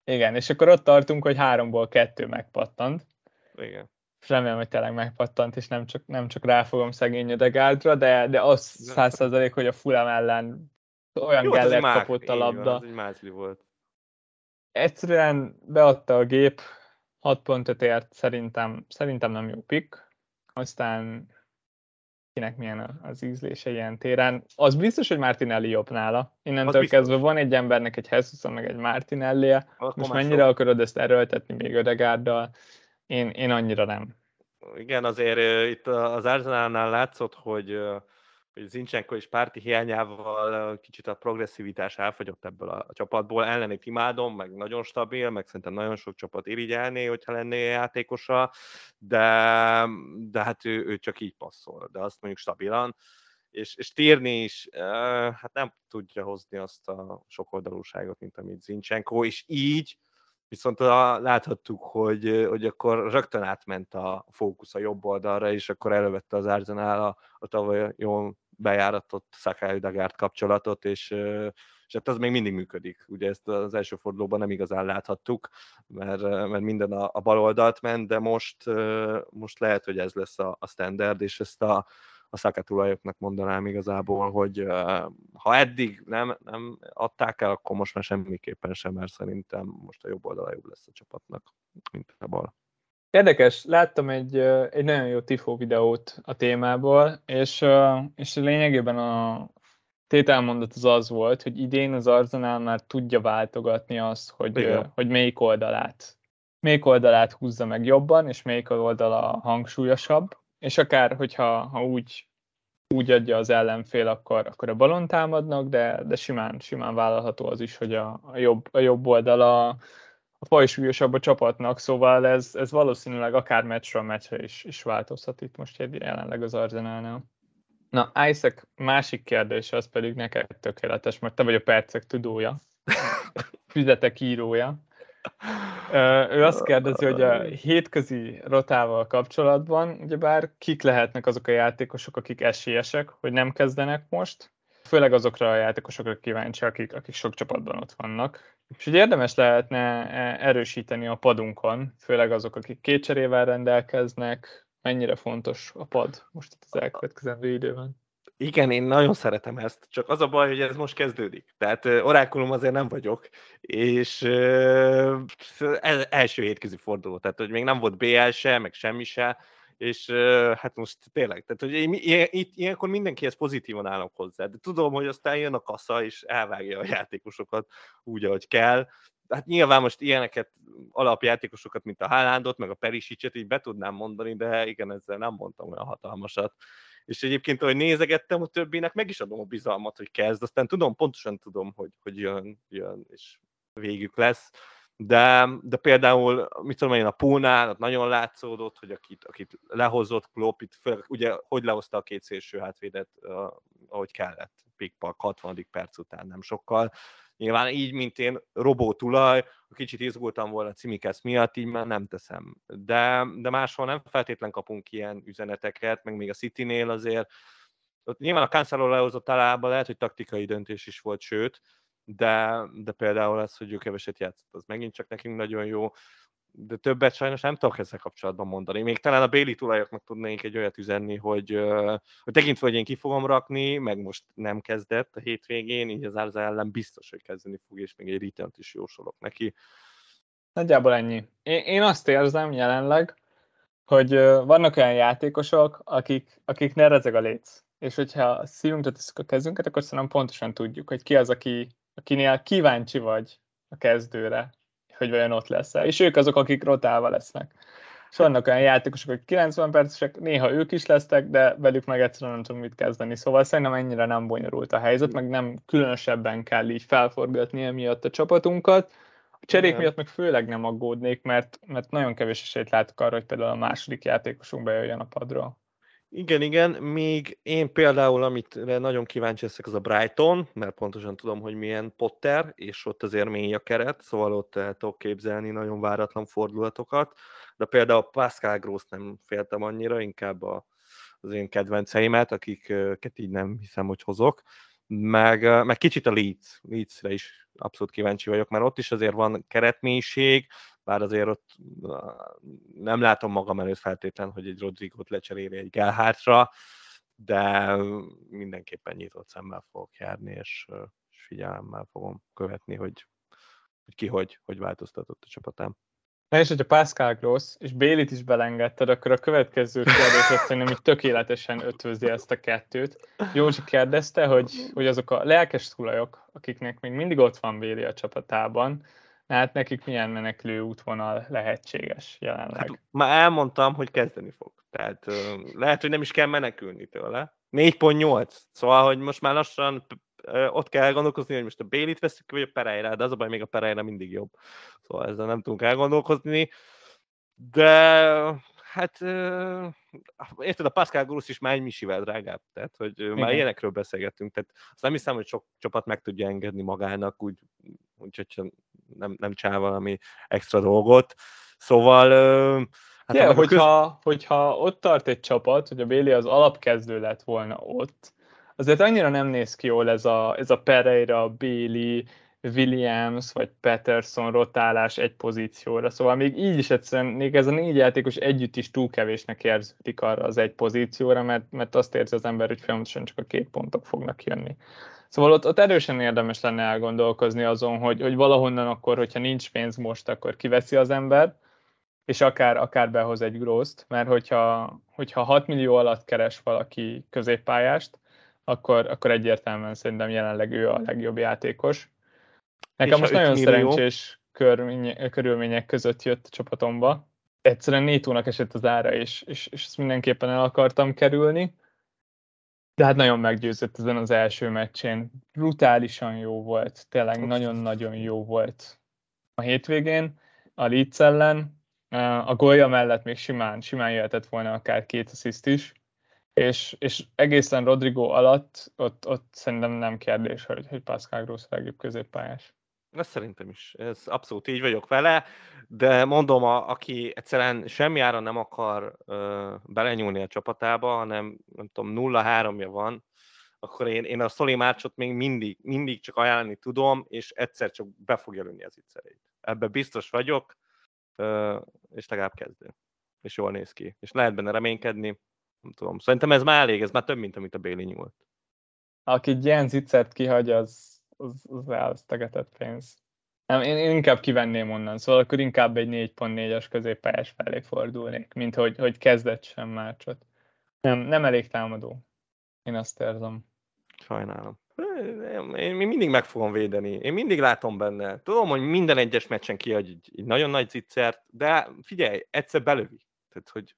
Igen, és akkor ott tartunk, hogy háromból kettő megpattant. Igen. És remélem, hogy tényleg megpattant, és nem csak, nem csak ráfogom szegény Ödegárdra, de, de az száz százalék, hogy a Fulham ellen olyan Jó, Gellert kapott a labda. Van, az egy mázli volt. Egyszerűen beadta a gép, 6 pontot ért, szerintem, szerintem nem jó pick. Aztán kinek milyen az ízlése ilyen téren. Az biztos, hogy Martinelli jobb nála. Innentől kezdve van egy embernek egy Hesusa, meg egy martinelli -e. Most mennyire akarod ezt erőltetni még Ödegárddal? Én, én annyira nem. Igen, azért itt az Arsenalnál látszott, hogy hogy Zincsenko és párti hiányával kicsit a progresszivitás elfogyott ebből a csapatból. Ellenét imádom, meg nagyon stabil, meg szerintem nagyon sok csapat irigyelné, hogyha lenné játékosa, de, de hát ő, ő csak így passzol, de azt mondjuk stabilan. És, és térni is, hát nem tudja hozni azt a sokoldalúságot, mint amit Zincsenko, és így viszont a, láthattuk, hogy, hogy akkor rögtön átment a fókusz a jobb oldalra, és akkor elővette az Arsenal a, a tavaly jól bejáratott Szakály Dagárt kapcsolatot, és, és hát az még mindig működik. Ugye ezt az első fordulóban nem igazán láthattuk, mert, mert minden a, a bal oldalt ment, de most, most lehet, hogy ez lesz a, a standard, és ezt a, a szakatulajoknak mondanám igazából, hogy ha eddig nem, nem adták el, akkor most már semmiképpen sem, mert szerintem most a jobb oldala jobb lesz a csapatnak, mint a bal. Érdekes, láttam egy, egy nagyon jó tifó videót a témából, és, és lényegében a tételmondat az az volt, hogy idén az Arsenal már tudja váltogatni azt, hogy, hogy melyik oldalát melyik oldalát húzza meg jobban, és melyik oldala hangsúlyosabb, és akár, hogyha ha úgy, úgy adja az ellenfél, akkor, akkor a balon támadnak, de, de simán, simán vállalható az is, hogy a, a, jobb, a jobb oldala a fajsúlyosabb a csapatnak, szóval ez, ez valószínűleg akár meccsről meccsre is, is változhat itt most jelenleg az Arzenálnál. Na, Isaac másik kérdés, az pedig neked tökéletes, mert te vagy a percek tudója, *laughs* füzetek írója. Ő azt kérdezi, hogy a hétközi rotával kapcsolatban, ugyebár kik lehetnek azok a játékosok, akik esélyesek, hogy nem kezdenek most, főleg azokra a játékosokra kíváncsi, akik, akik sok csapatban ott vannak. És hogy érdemes lehetne e, erősíteni a padunkon, főleg azok, akik két cserével rendelkeznek, mennyire fontos a pad most itt az elkövetkezendő időben. Igen, én nagyon szeretem ezt, csak az a baj, hogy ez most kezdődik. Tehát orákulum azért nem vagyok, és ez első hétközi forduló, tehát hogy még nem volt BL se, meg semmi se, és hát most tényleg, tehát hogy én, itt ilyenkor mindenkihez pozitívan állok hozzá, de tudom, hogy aztán jön a kassa, és elvágja a játékosokat úgy, ahogy kell. Hát nyilván most ilyeneket, alapjátékosokat, mint a Hálándot, meg a Perisicset így be tudnám mondani, de igen, ezzel nem mondtam olyan hatalmasat. És egyébként, ahogy nézegettem, a többinek meg is adom a bizalmat, hogy kezd, aztán tudom, pontosan tudom, hogy, hogy jön, jön, és végük lesz de, de például, mit tudom én, a Púnál nagyon látszódott, hogy akit, akit lehozott Klopp, itt főleg, ugye, hogy lehozta a két szélső hátvédet, ahogy kellett, Pikpak 60. perc után nem sokkal. Nyilván így, mint én, robó tulaj, kicsit izgultam volna Cimikesz miatt, így már nem teszem. De, de máshol nem feltétlen kapunk ilyen üzeneteket, meg még a City-nél azért. Ott nyilván a Cancelo lehozott talába lehet, hogy taktikai döntés is volt, sőt, de, de például az, hogy ő keveset játszott, az megint csak nekünk nagyon jó, de többet sajnos nem tudok ezzel kapcsolatban mondani. Még talán a Béli tulajoknak tudnék egy olyat üzenni, hogy, hogy tekintve, hogy én ki fogom rakni, meg most nem kezdett a hétvégén, így az Árza ellen biztos, hogy kezdeni fog, és még egy return is jósolok neki. Nagyjából ennyi. Én, én azt érzem jelenleg, hogy vannak olyan játékosok, akik, akik ne rezeg a léc. És hogyha szívünkre tesszük a kezünket, akkor szerintem pontosan tudjuk, hogy ki az, aki, akinél kíváncsi vagy a kezdőre, hogy vajon ott lesz -e. És ők azok, akik rotálva lesznek. És vannak olyan játékosok, akik 90 percesek, néha ők is lesznek, de velük meg egyszerűen nem tudom mit kezdeni. Szóval szerintem ennyire nem bonyolult a helyzet, meg nem különösebben kell így felforgatni emiatt a csapatunkat. A cserék miatt meg főleg nem aggódnék, mert, mert nagyon kevés esélyt látok arra, hogy például a második játékosunk bejöjjön a padról. Igen, igen, még én például, amit nagyon kíváncsi leszek, az a Brighton, mert pontosan tudom, hogy milyen Potter, és ott azért mély a keret, szóval ott el tudok képzelni nagyon váratlan fordulatokat, de például Pascal Gross nem féltem annyira, inkább a, az én kedvenceimet, akiket így nem hiszem, hogy hozok, meg, meg kicsit a Leeds, Leedsre is abszolút kíváncsi vagyok, mert ott is azért van keretmélység, bár azért ott nem látom magam előtt feltétlen, hogy egy Rodrigot lecseréli egy Gelhártra, de mindenképpen nyitott szemmel fogok járni, és, figyelemmel fogom követni, hogy, hogy ki hogy, hogy változtatott a csapatám. Na és hogyha Pascal Gross és Bélit is belengedted, akkor a következő kérdés hogy nem tökéletesen ötvözi ezt a kettőt. Józsi kérdezte, hogy, hogy azok a lelkes tulajok, akiknek még mindig ott van Béli a csapatában, Hát nekik milyen menekülő útvonal lehetséges jelenleg? Hát, már elmondtam, hogy kezdeni fog. Tehát lehet, hogy nem is kell menekülni tőle. 4.8. Szóval, hogy most már lassan ott kell elgondolkozni, hogy most a Bélit veszük, vagy a Pereira, de az a baj, még a Pereira mindig jobb. Szóval ezzel nem tudunk elgondolkozni. De hát érted, a Pascal Gross is már egy misivel drágább, tehát hogy Igen. már ilyenekről beszélgettünk, tehát azt nem hiszem, hogy sok csapat meg tudja engedni magának, úgy, úgy hogy nem, nem csinál valami extra dolgot. Szóval Hát yeah, hogyha, köz... hogyha ott tart egy csapat, hogy a Béli az alapkezdő lett volna ott, azért annyira nem néz ki jól ez a, ez a Pereira, Béli, Williams vagy Peterson rotálás egy pozícióra. Szóval még így is egyszerűen, még ez a négy játékos együtt is túl kevésnek érződik arra az egy pozícióra, mert, mert azt érzi az ember, hogy folyamatosan csak a két pontok fognak jönni. Szóval ott, ott erősen érdemes lenne elgondolkozni azon, hogy, hogy valahonnan akkor, hogyha nincs pénz most, akkor kiveszi az ember, és akár, akár behoz egy grózt, mert hogyha, hogyha 6 millió alatt keres valaki középpályást, akkor, akkor egyértelműen szerintem jelenleg ő a legjobb játékos. Nekem most nagyon millió... szerencsés körülmények között jött a csapatomba. Egyszerűen Nétónak esett az ára, és, és, és ezt mindenképpen el akartam kerülni. De hát nagyon meggyőzött ezen az első meccsén. Brutálisan jó volt, tényleg nagyon-nagyon jó volt a hétvégén a Leeds ellen. A golja mellett még simán, simán jöhetett volna akár két assziszt is, és, és egészen Rodrigo alatt ott, ott szerintem nem kérdés, hogy, hogy Pascal Gross a legjobb középpályás. Ez szerintem is, ez abszolút így vagyok vele, de mondom, a, aki egyszerűen semmi ára nem akar ö, belenyúlni a csapatába, hanem nem tudom, 0-3-ja van, akkor én, én a Szoli Márcsot még mindig, mindig csak ajánlani tudom, és egyszer csak be fogja lőni az ittszereit. Ebben biztos vagyok, ö, és legalább kezdő. És jól néz ki. És lehet benne reménykedni, nem tudom. Szerintem ez már elég, ez már több, mint amit a Béli nyúlt. Aki ilyen zicsert kihagy, az az, az elvesztegetett pénz. Nem, én, én inkább kivenném onnan, szóval akkor inkább egy 4.4-as középpályás felé fordulnék, mint hogy, hogy kezdett sem márcsot. Nem, nem elég támadó. Én azt érzem. Sajnálom. Én mindig meg fogom védeni. Én mindig látom benne. Tudom, hogy minden egyes meccsen kiadj egy, egy nagyon nagy zicsert, de figyelj, egyszer belövi. Tehát, hogy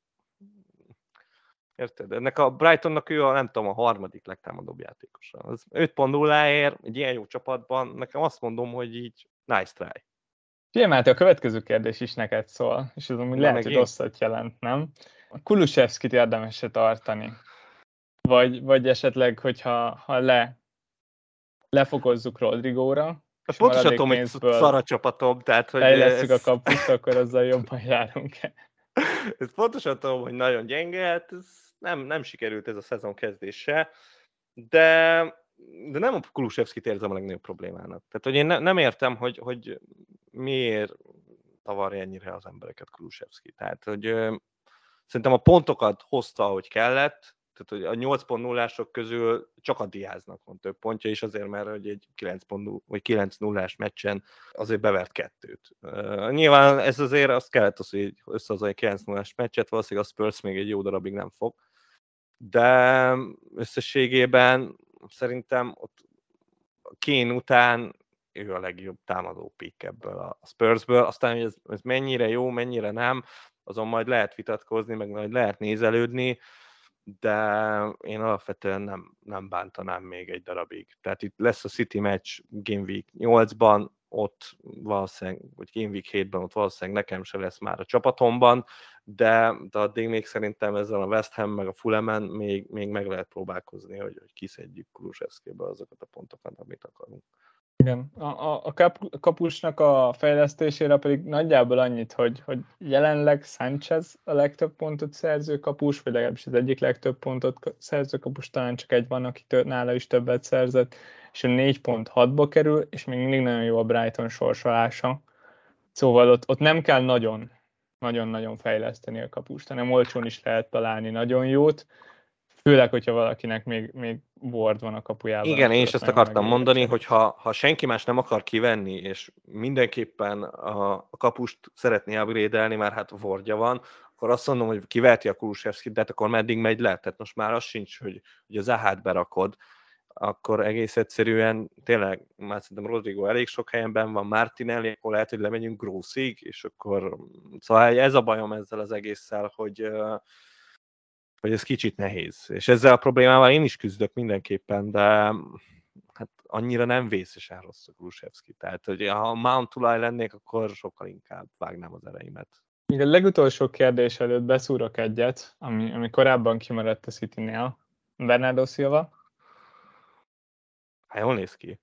Érted? Ennek a Brightonnak ő a, nem tudom, a harmadik legtámadóbb játékosa. Az 5.0-ért egy ilyen jó csapatban, nekem azt mondom, hogy így nice try. Figyelj, a következő kérdés is neked szól, és ez amúgy lehet, hogy rosszat jelent, nem? A Kulusevskit érdemes -e tartani? Vagy, vagy esetleg, hogyha ha le, lefokozzuk Rodrigóra, és pontosan tudom, hogy szar a csapatom, tehát hogy... Ez... a kapust, akkor azzal jobban járunk-e? *laughs* ez pontosan tudom, hogy nagyon gyenge, hát ez nem, nem sikerült ez a szezon kezdése, de, de nem a Kulusevskit érzem a legnagyobb problémának. Tehát, hogy én ne, nem értem, hogy, hogy miért tavarja ennyire az embereket Kulusevski. Tehát, hogy ö, szerintem a pontokat hozta, ahogy kellett, tehát hogy a 8.0-ások közül csak a Diáznak van több pontja, és azért, mert hogy egy 9.0 vagy 9.0-ás meccsen azért bevert kettőt. Uh, nyilván ez azért azt kellett az, hogy összehozza egy 9.0-ás meccset, valószínűleg a Spurs még egy jó darabig nem fog, de összességében szerintem ott Kén után ő a legjobb támadó pick ebből a Spursből, aztán hogy ez, ez mennyire jó, mennyire nem, azon majd lehet vitatkozni, meg majd lehet nézelődni, de én alapvetően nem, nem bántanám még egy darabig. Tehát itt lesz a City match Game Week 8-ban, ott valószínűleg, vagy Game Week 7-ben ott valószínűleg nekem se lesz már a csapatomban, de, de addig még szerintem ezzel a West Ham meg a Fulham még, még meg lehet próbálkozni, hogy, hogy kiszedjük Kulusevszkéből azokat a pontokat, amit akarunk. Igen, a, a, a kap, kapusnak a fejlesztésére pedig nagyjából annyit, hogy, hogy jelenleg Sánchez a legtöbb pontot szerző kapus, vagy legalábbis az egyik legtöbb pontot szerző kapus, talán csak egy van, aki tört, nála is többet szerzett, és a 4.6-ba kerül, és még mindig nagyon jó a Brighton sorsolása. Szóval ott, ott nem kell nagyon, nagyon-nagyon fejleszteni a kapust, hanem olcsón is lehet találni nagyon jót, Főleg, hogyha valakinek még, még Ward van a kapujában. Igen, én is ezt akartam mondani, hogy ha, ha senki más nem akar kivenni, és mindenképpen a, kapust szeretné upgrade már hát Wardja van, akkor azt mondom, hogy kiveheti a Kulusevskit, de hát akkor meddig megy le? Tehát most már az sincs, hogy, hogy az Ahát berakod, akkor egész egyszerűen tényleg, már szerintem Rodrigo elég sok helyen ben van, Martinelli, akkor lehet, hogy lemegyünk Grossig, és akkor szóval ez a bajom ezzel az egésszel, hogy hogy ez kicsit nehéz. És ezzel a problémával én is küzdök mindenképpen, de hát annyira nem vészesen rossz a Kulusevski. Tehát, hogy ha Mount tulaj lennék, akkor sokkal inkább vágnám az ereimet. Még a legutolsó kérdés előtt beszúrok egyet, ami, ami korábban kimaradt a City-nél. Bernardo Silva? Hát jól néz ki.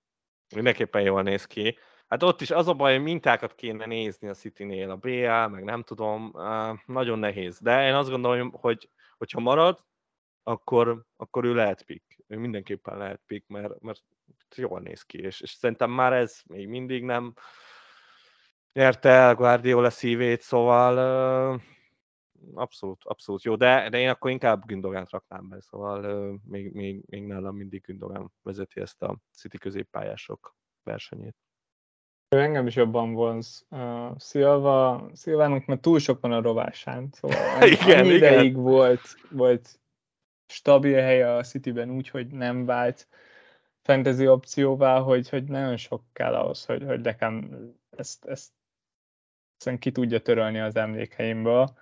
Mindenképpen jól néz ki. Hát ott is az a baj, hogy mintákat kéne nézni a City-nél, a BA, meg nem tudom, nagyon nehéz. De én azt gondolom, hogy hogyha marad, akkor, akkor ő lehet pick. Ő mindenképpen lehet pick, mert, mert jól néz ki, és, és szerintem már ez még mindig nem nyerte el Guardiola szívét, szóval abszolút, abszolút jó, de, de én akkor inkább Gündogánt raknám be, szóval még, még, még nálam mindig Gündogán vezeti ezt a City középpályások versenyét. Engem is jobban vonz. Uh, Szilva, Szilvának mert túl sok van a rovásán, szóval *laughs* igen, annyi igen. ideig volt, volt stabil helye a Cityben úgy, hogy nem vált fantasy opcióvá, hogy, hogy nagyon sok kell ahhoz, hogy, hogy nekem ezt, ezt, ezt ki tudja törölni az emlékeimből.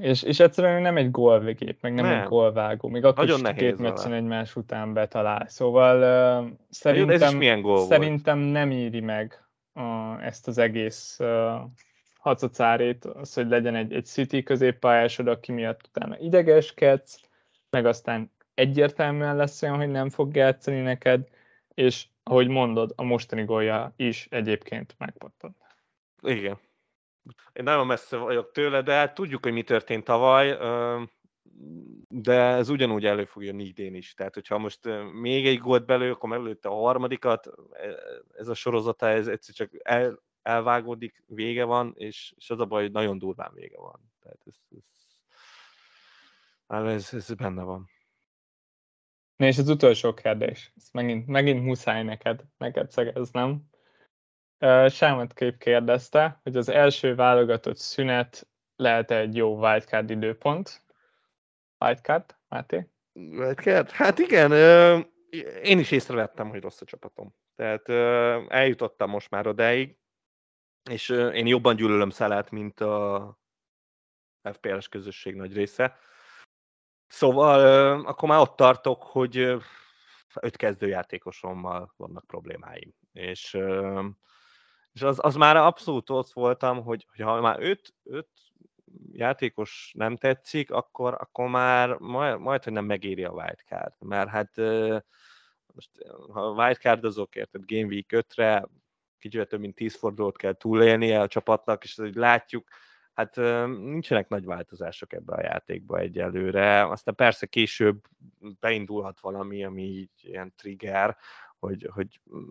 És, és egyszerűen nem egy gólvégép, meg nem, nem. egy gólvágó, még akkor Nagyon is két meccsen egymás után betalál. Szóval uh, szerintem, gól szerintem volt. nem éri meg uh, ezt az egész uh, hacacárét, az, hogy legyen egy, egy City középpályásod, aki miatt utána idegeskedsz, meg aztán egyértelműen lesz olyan, hogy nem fog játszani neked, és ahogy mondod, a mostani gólja is egyébként megpattant. Igen, én nagyon messze vagyok tőle, de hát tudjuk, hogy mi történt tavaly, de ez ugyanúgy elő fog jönni idén is. Tehát, hogyha most még egy gólt belő, akkor meglőtte a harmadikat, e, ez a sorozata, ez egyszer csak el, elvágódik, vége van, és, és az a baj, hogy nagyon durván vége van. Tehát ez, ez, ez, ez benne van. És az utolsó kérdés, ezt megint, megint muszáj neked, neked szegeznem. Sámat kép kérdezte, hogy az első válogatott szünet lehet egy jó wildcard időpont? Wildcard, Máté? Wildcard? Hát igen, én is észrevettem, hogy rossz a csapatom. Tehát eljutottam most már odáig, és én jobban gyűlölöm Szalát, mint a FPL-es közösség nagy része. Szóval akkor már ott tartok, hogy öt kezdőjátékosommal vannak problémáim. És És az, az már abszolút ott voltam, hogy, hogy ha már öt, öt játékos nem tetszik, akkor, akkor már majd, majd, hogy nem megéri a wildcard. Mert hát most ha wildcardozok, érted, Game Week 5-re, kicsit több mint 10 fordulót kell túlélnie a csapatnak, és hogy látjuk, hát nincsenek nagy változások ebbe a játékba egyelőre. Aztán persze később beindulhat valami, ami így ilyen trigger, hogy, hogy mm,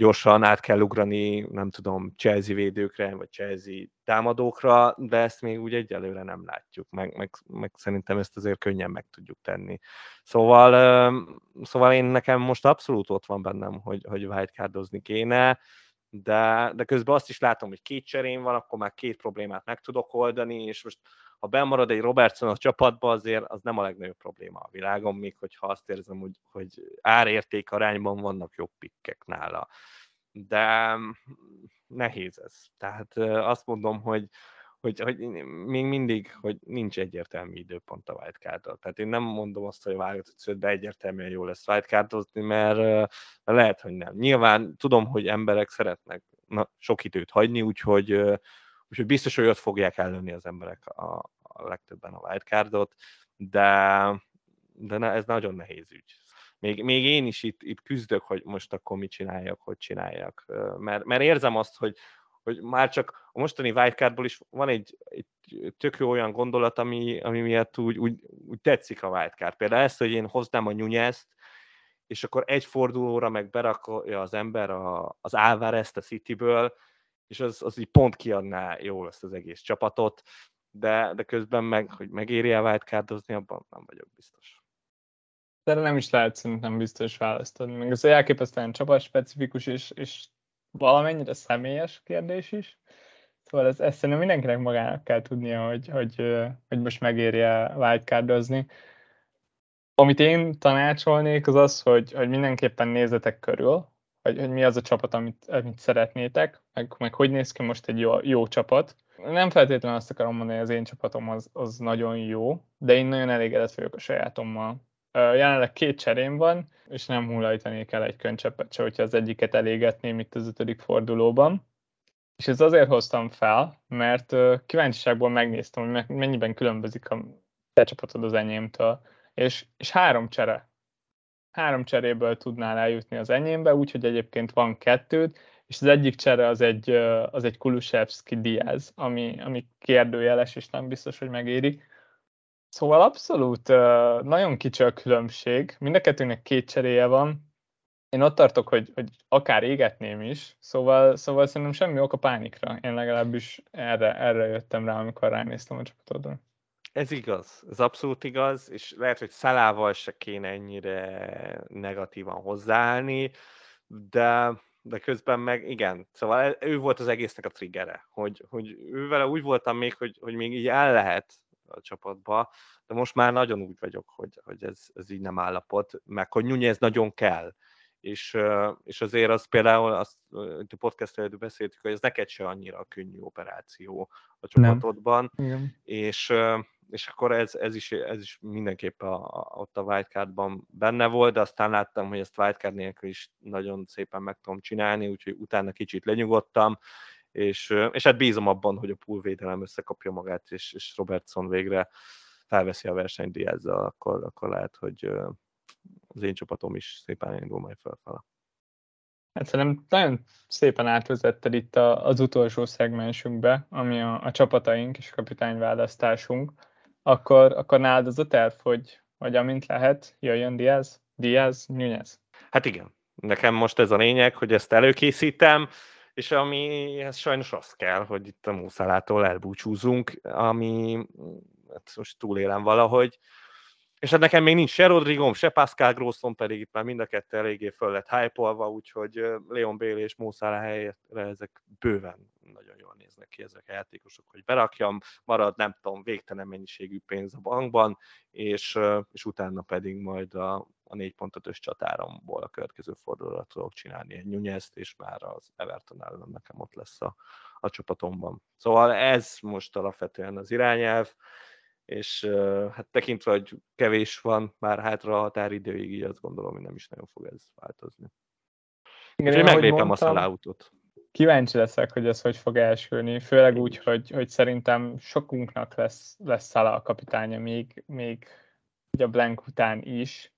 gyorsan át kell ugrani, nem tudom, Chelsea védőkre, vagy Chelsea támadókra, de ezt még úgy egyelőre nem látjuk, meg, meg, meg szerintem ezt azért könnyen meg tudjuk tenni. Szóval, szóval én nekem most abszolút ott van bennem, hogy, hogy wildcardozni kéne, de, de közben azt is látom, hogy két cserén van, akkor már két problémát meg tudok oldani, és most ha bemarad egy Robertson a csapatba, azért az nem a legnagyobb probléma a világon, még hogyha azt érzem, hogy, hogy árérték arányban vannak jobb pikkek nála. De nehéz ez. Tehát azt mondom, hogy, hogy, hogy még mindig, hogy nincs egyértelmű időpont a wildcard Tehát én nem mondom azt, hogy válogatott de egyértelműen jó lesz wildcardozni, mert lehet, hogy nem. Nyilván tudom, hogy emberek szeretnek na, sok időt hagyni, úgyhogy, úgyhogy biztos, hogy ott fogják ellőni az emberek a, a legtöbben a wildcardot, de, de ne, ez nagyon nehéz ügy. Még, még én is itt, itt küzdök, hogy most akkor mit csináljak, hogy csináljak. Mert, mert érzem azt, hogy, hogy már csak a mostani wildcardból is van egy, egy tök jó olyan gondolat, ami, ami miatt úgy, úgy, úgy tetszik a wildcard. Például ezt, hogy én hoznám a nyúnyeszt, és akkor egy fordulóra meg berakja az ember a, az Álvarezt a Cityből, és az, az így pont kiadná jól ezt az egész csapatot, de, de közben meg, hogy megéri a wildcardozni, abban nem vagyok biztos. De nem is lehet szerintem biztos választani. Meg az elképesztően csapatspecifikus és, és valamennyire személyes kérdés is. Szóval ez, ezt szerintem mindenkinek magának kell tudnia, hogy, hogy, hogy most megérje wildcardozni. Amit én tanácsolnék, az az, hogy, hogy mindenképpen nézzetek körül, hogy, hogy mi az a csapat, amit, amit szeretnétek, meg, meg hogy néz ki most egy jó, jó csapat. Nem feltétlenül azt akarom mondani, hogy az én csapatom az, az nagyon jó, de én nagyon elégedett vagyok a sajátommal. Jelenleg két cserém van, és nem hullajtanék el egy könycseppet se, hogyha az egyiket elégetném itt az ötödik fordulóban. És ez azért hoztam fel, mert kíváncsiságból megnéztem, hogy mennyiben különbözik a te csapatod az enyémtől. És, és három csere. Három cseréből tudnál eljutni az enyémbe, úgyhogy egyébként van kettőt, és az egyik csere az egy, az egy Kulusevski Diaz, ami, ami kérdőjeles, és nem biztos, hogy megéri. Szóval abszolút nagyon kicsi a különbség. Mind a kettőnek két cseréje van. Én ott tartok, hogy, hogy akár égetném is, szóval, szóval szerintem semmi ok a pánikra. Én legalábbis erre, erre jöttem rá, amikor ránéztem a csapatodra. Ez igaz, ez abszolút igaz, és lehet, hogy Szalával se kéne ennyire negatívan hozzáállni, de, de közben meg igen, szóval ő volt az egésznek a triggere, hogy, hogy ővel úgy voltam még, hogy, hogy még így el lehet a csapatba, de most már nagyon úgy vagyok, hogy, hogy ez, ez így nem állapot, meg hogy Nunez nagyon kell. És, és azért az például, azt a podcast előtt beszéltük, hogy ez neked se annyira könnyű operáció a csapatodban, és, és akkor ez, ez, is, ez is mindenképp a, a, ott a wildcardban benne volt, de aztán láttam, hogy ezt wildcard nélkül is nagyon szépen meg tudom csinálni, úgyhogy utána kicsit lenyugodtam, és, és hát bízom abban, hogy a poolvédelem összekapja magát, és, és Robertson végre felveszi a versenyt Diazzal, akkor, akkor lehet, hogy az én csapatom is szépen indul majd felfele. Hát szerintem nagyon szépen átvezetted itt az utolsó szegmensünkbe, ami a, a csapataink és a kapitányválasztásunk. Akkor, akkor nálad az a terv, hogy, hogy amint lehet, jöjjön Diaz, Diaz, Nunez? Hát igen. Nekem most ez a lényeg, hogy ezt előkészítem, és amihez sajnos az kell, hogy itt a Múszalától elbúcsúzunk, ami hát most túlélem valahogy, és hát nekem még nincs se Rodrigom, se Pascal Grosson, pedig itt már mind a kettő eléggé föl lett hype úgyhogy Leon Bél és Mószála helyére ezek bőven nagyon jól néznek ki ezek a játékosok, hogy berakjam, marad nem tudom, végtelen mennyiségű pénz a bankban, és, és utána pedig majd a, a négy pontos csatáromból a következő fordulóra tudok csinálni egy nyúnyeszt, és már az Everton ellen nekem ott lesz a, a csapatomban. Szóval ez most alapvetően az irányelv, és hát tekintve, hogy kevés van már hátra a határidőig, így azt gondolom, hogy nem is nagyon fog ez változni. Igen, Úgyhogy meglépem mondtam, a szaláutot. kíváncsi leszek, hogy ez hogy fog elsülni, főleg úgy, hogy, hogy szerintem sokunknak lesz, lesz Szala a kapitánya még, még a blank után is.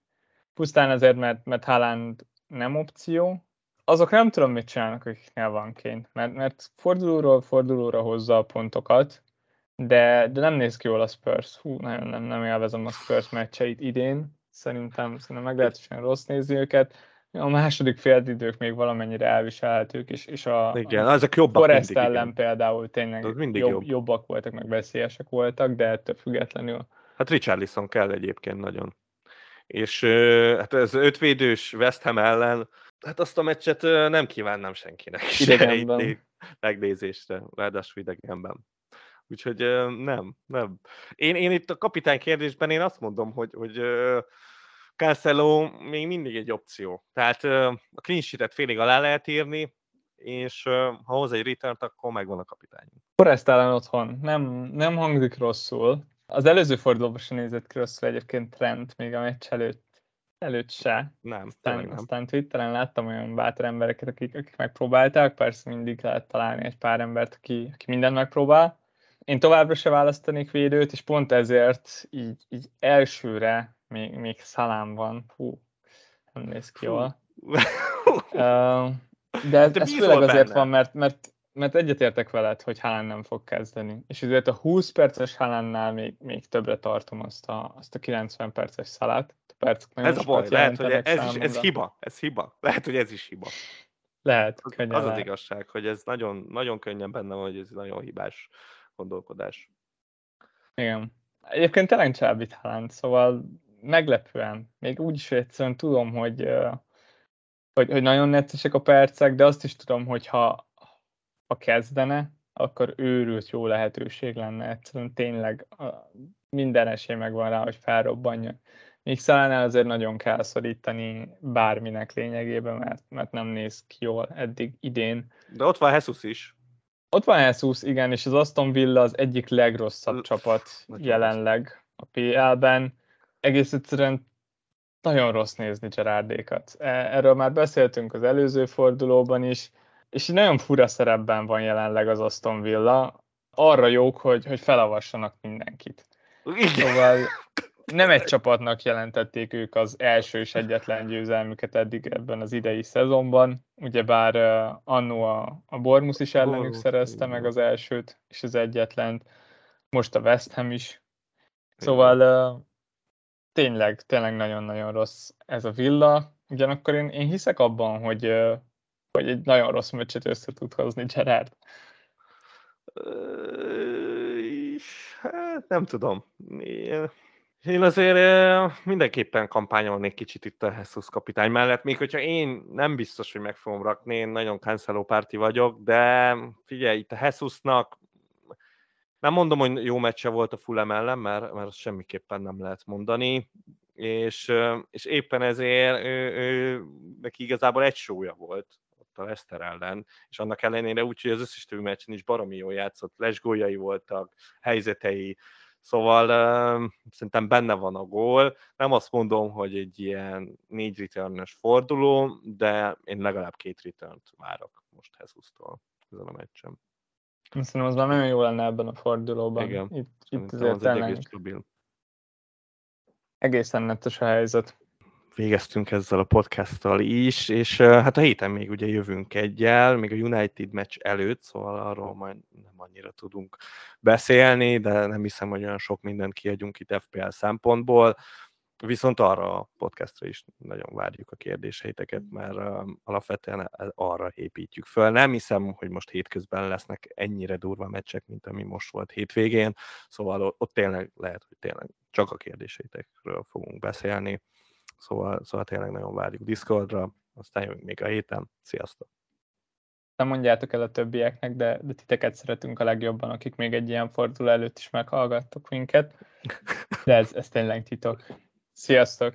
Pusztán azért, mert, mert Haaland nem opció, azok nem tudom, mit csinálnak, akiknél van ként, mert, mert fordulóról fordulóra hozza a pontokat, de, de nem néz ki jól a Spurs. Hú, nagyon nem, nem élvezem a Spurs meccseit idén. Szerintem, szerintem meglehetősen rossz nézni őket. A második féldidők még valamennyire elviselhetők, és, és a, igen, a ezek jobbak Forest mindig, ellen igen. például tényleg mindig jobb, jobb. jobbak voltak, meg veszélyesek voltak, de ettől függetlenül. Hát Richarlison kell egyébként nagyon. És hát ez ötvédős West Ham ellen, hát azt a meccset nem kívánnám senkinek. Idegenben. *laughs* Megnézésre, ráadásul idegenben. Úgyhogy nem, nem. Én, én itt a kapitány kérdésben én azt mondom, hogy, hogy Cancelo még mindig egy opció. Tehát a clean sheet-et félig alá lehet írni, és ha hoz egy return akkor megvan a kapitány. Forrest ellen otthon. Nem, nem hangzik rosszul. Az előző fordulóban sem nézett ki rosszul egyébként Trent, még a meccs előtt, előtt se. Nem, aztán, nem. aztán Twitteren láttam olyan bátor embereket, akik, akik megpróbálták, persze mindig lehet találni egy pár embert, aki, aki mindent megpróbál. Én továbbra se választanék védőt, és pont ezért így, így elsőre még, még szalám van. Hú, nem néz ki jól. *laughs* De ez, ez főleg benne. azért van, mert, mert, mert egyetértek veled, hogy Haaland nem fog kezdeni. És ezért a 20 perces Haalandnál még, még többre tartom azt a, azt a 90 perces szalát. A ez a baj, lehet, hogy ez, is, ez hiba, ez hiba. Lehet, hogy ez is hiba. Lehet, az, az lehet. az igazság, hogy ez nagyon, nagyon könnyen benne van, hogy ez nagyon hibás gondolkodás. Igen. Egyébként tényleg csábít Haaland, szóval meglepően. Még úgy is egyszerűen tudom, hogy, hogy, hogy nagyon neccesek a percek, de azt is tudom, hogy ha, ha kezdene, akkor őrült jó lehetőség lenne. Egyszerűen tényleg minden esély megvan rá, hogy felrobbanja. Még Szalánál azért nagyon kell szorítani bárminek lényegében, mert, mert nem néz ki jól eddig idén. De ott van Jesus is. Ott van Jesus, igen, és az Aston Villa az egyik legrosszabb L- csapat jelenleg a PL-ben egész egyszerűen nagyon rossz nézni Gerardékat. E, erről már beszéltünk az előző fordulóban is, és nagyon fura szerepben van jelenleg az Aston Villa. Arra jók, hogy, hogy felavassanak mindenkit. Igen. Szóval *laughs* nem egy csapatnak jelentették ők az első és egyetlen győzelmüket eddig ebben az idei szezonban. Ugyebár uh, annó a, a Bormus is ellenük Bormus, szerezte meg az elsőt, és az egyetlen. Most a West Ham is. Szóval uh, tényleg, tényleg nagyon-nagyon rossz ez a villa. Ugyanakkor én, én hiszek abban, hogy, hogy egy nagyon rossz meccset össze tud hozni Gerard. Hát nem tudom. Én azért mindenképpen kampányolnék kicsit itt a Jesus kapitány mellett, még hogyha én nem biztos, hogy meg fogom rakni, én nagyon Cancelo párti vagyok, de figyelj, itt a Jesusnak nem mondom, hogy jó meccse volt a Fulham ellen, mert, mert azt semmiképpen nem lehet mondani, és, és éppen ezért ő, ő, neki igazából egy sója volt ott a Leicester ellen, és annak ellenére úgy, hogy az összes többi meccsen is baromi jól játszott, lesgóljai voltak, helyzetei, Szóval uh, szerintem benne van a gól. Nem azt mondom, hogy egy ilyen négy return forduló, de én legalább két return várok most Jesus-tól ezen a meccsen. Szerintem az már nagyon jó lenne ebben a fordulóban. Igen. Itt, itt azért az egész stabil. Egészen netes a helyzet. Végeztünk ezzel a podcasttal is, és hát a héten még ugye jövünk egyel, még a United meccs előtt, szóval arról majd nem annyira tudunk beszélni, de nem hiszem, hogy olyan sok mindent kiadjunk itt FPL szempontból. Viszont arra a podcastra is nagyon várjuk a kérdéseiteket, mert alapvetően arra építjük föl. Nem hiszem, hogy most hétközben lesznek ennyire durva meccsek, mint ami most volt hétvégén, szóval ott tényleg lehet, hogy tényleg csak a kérdéseitekről fogunk beszélni. Szóval, szóval tényleg nagyon várjuk Discordra, aztán jövünk még a héten. Sziasztok! Nem mondjátok el a többieknek, de, de titeket szeretünk a legjobban, akik még egy ilyen forduló előtt is meghallgattok minket. De ez, ez tényleg titok. Sziasztok!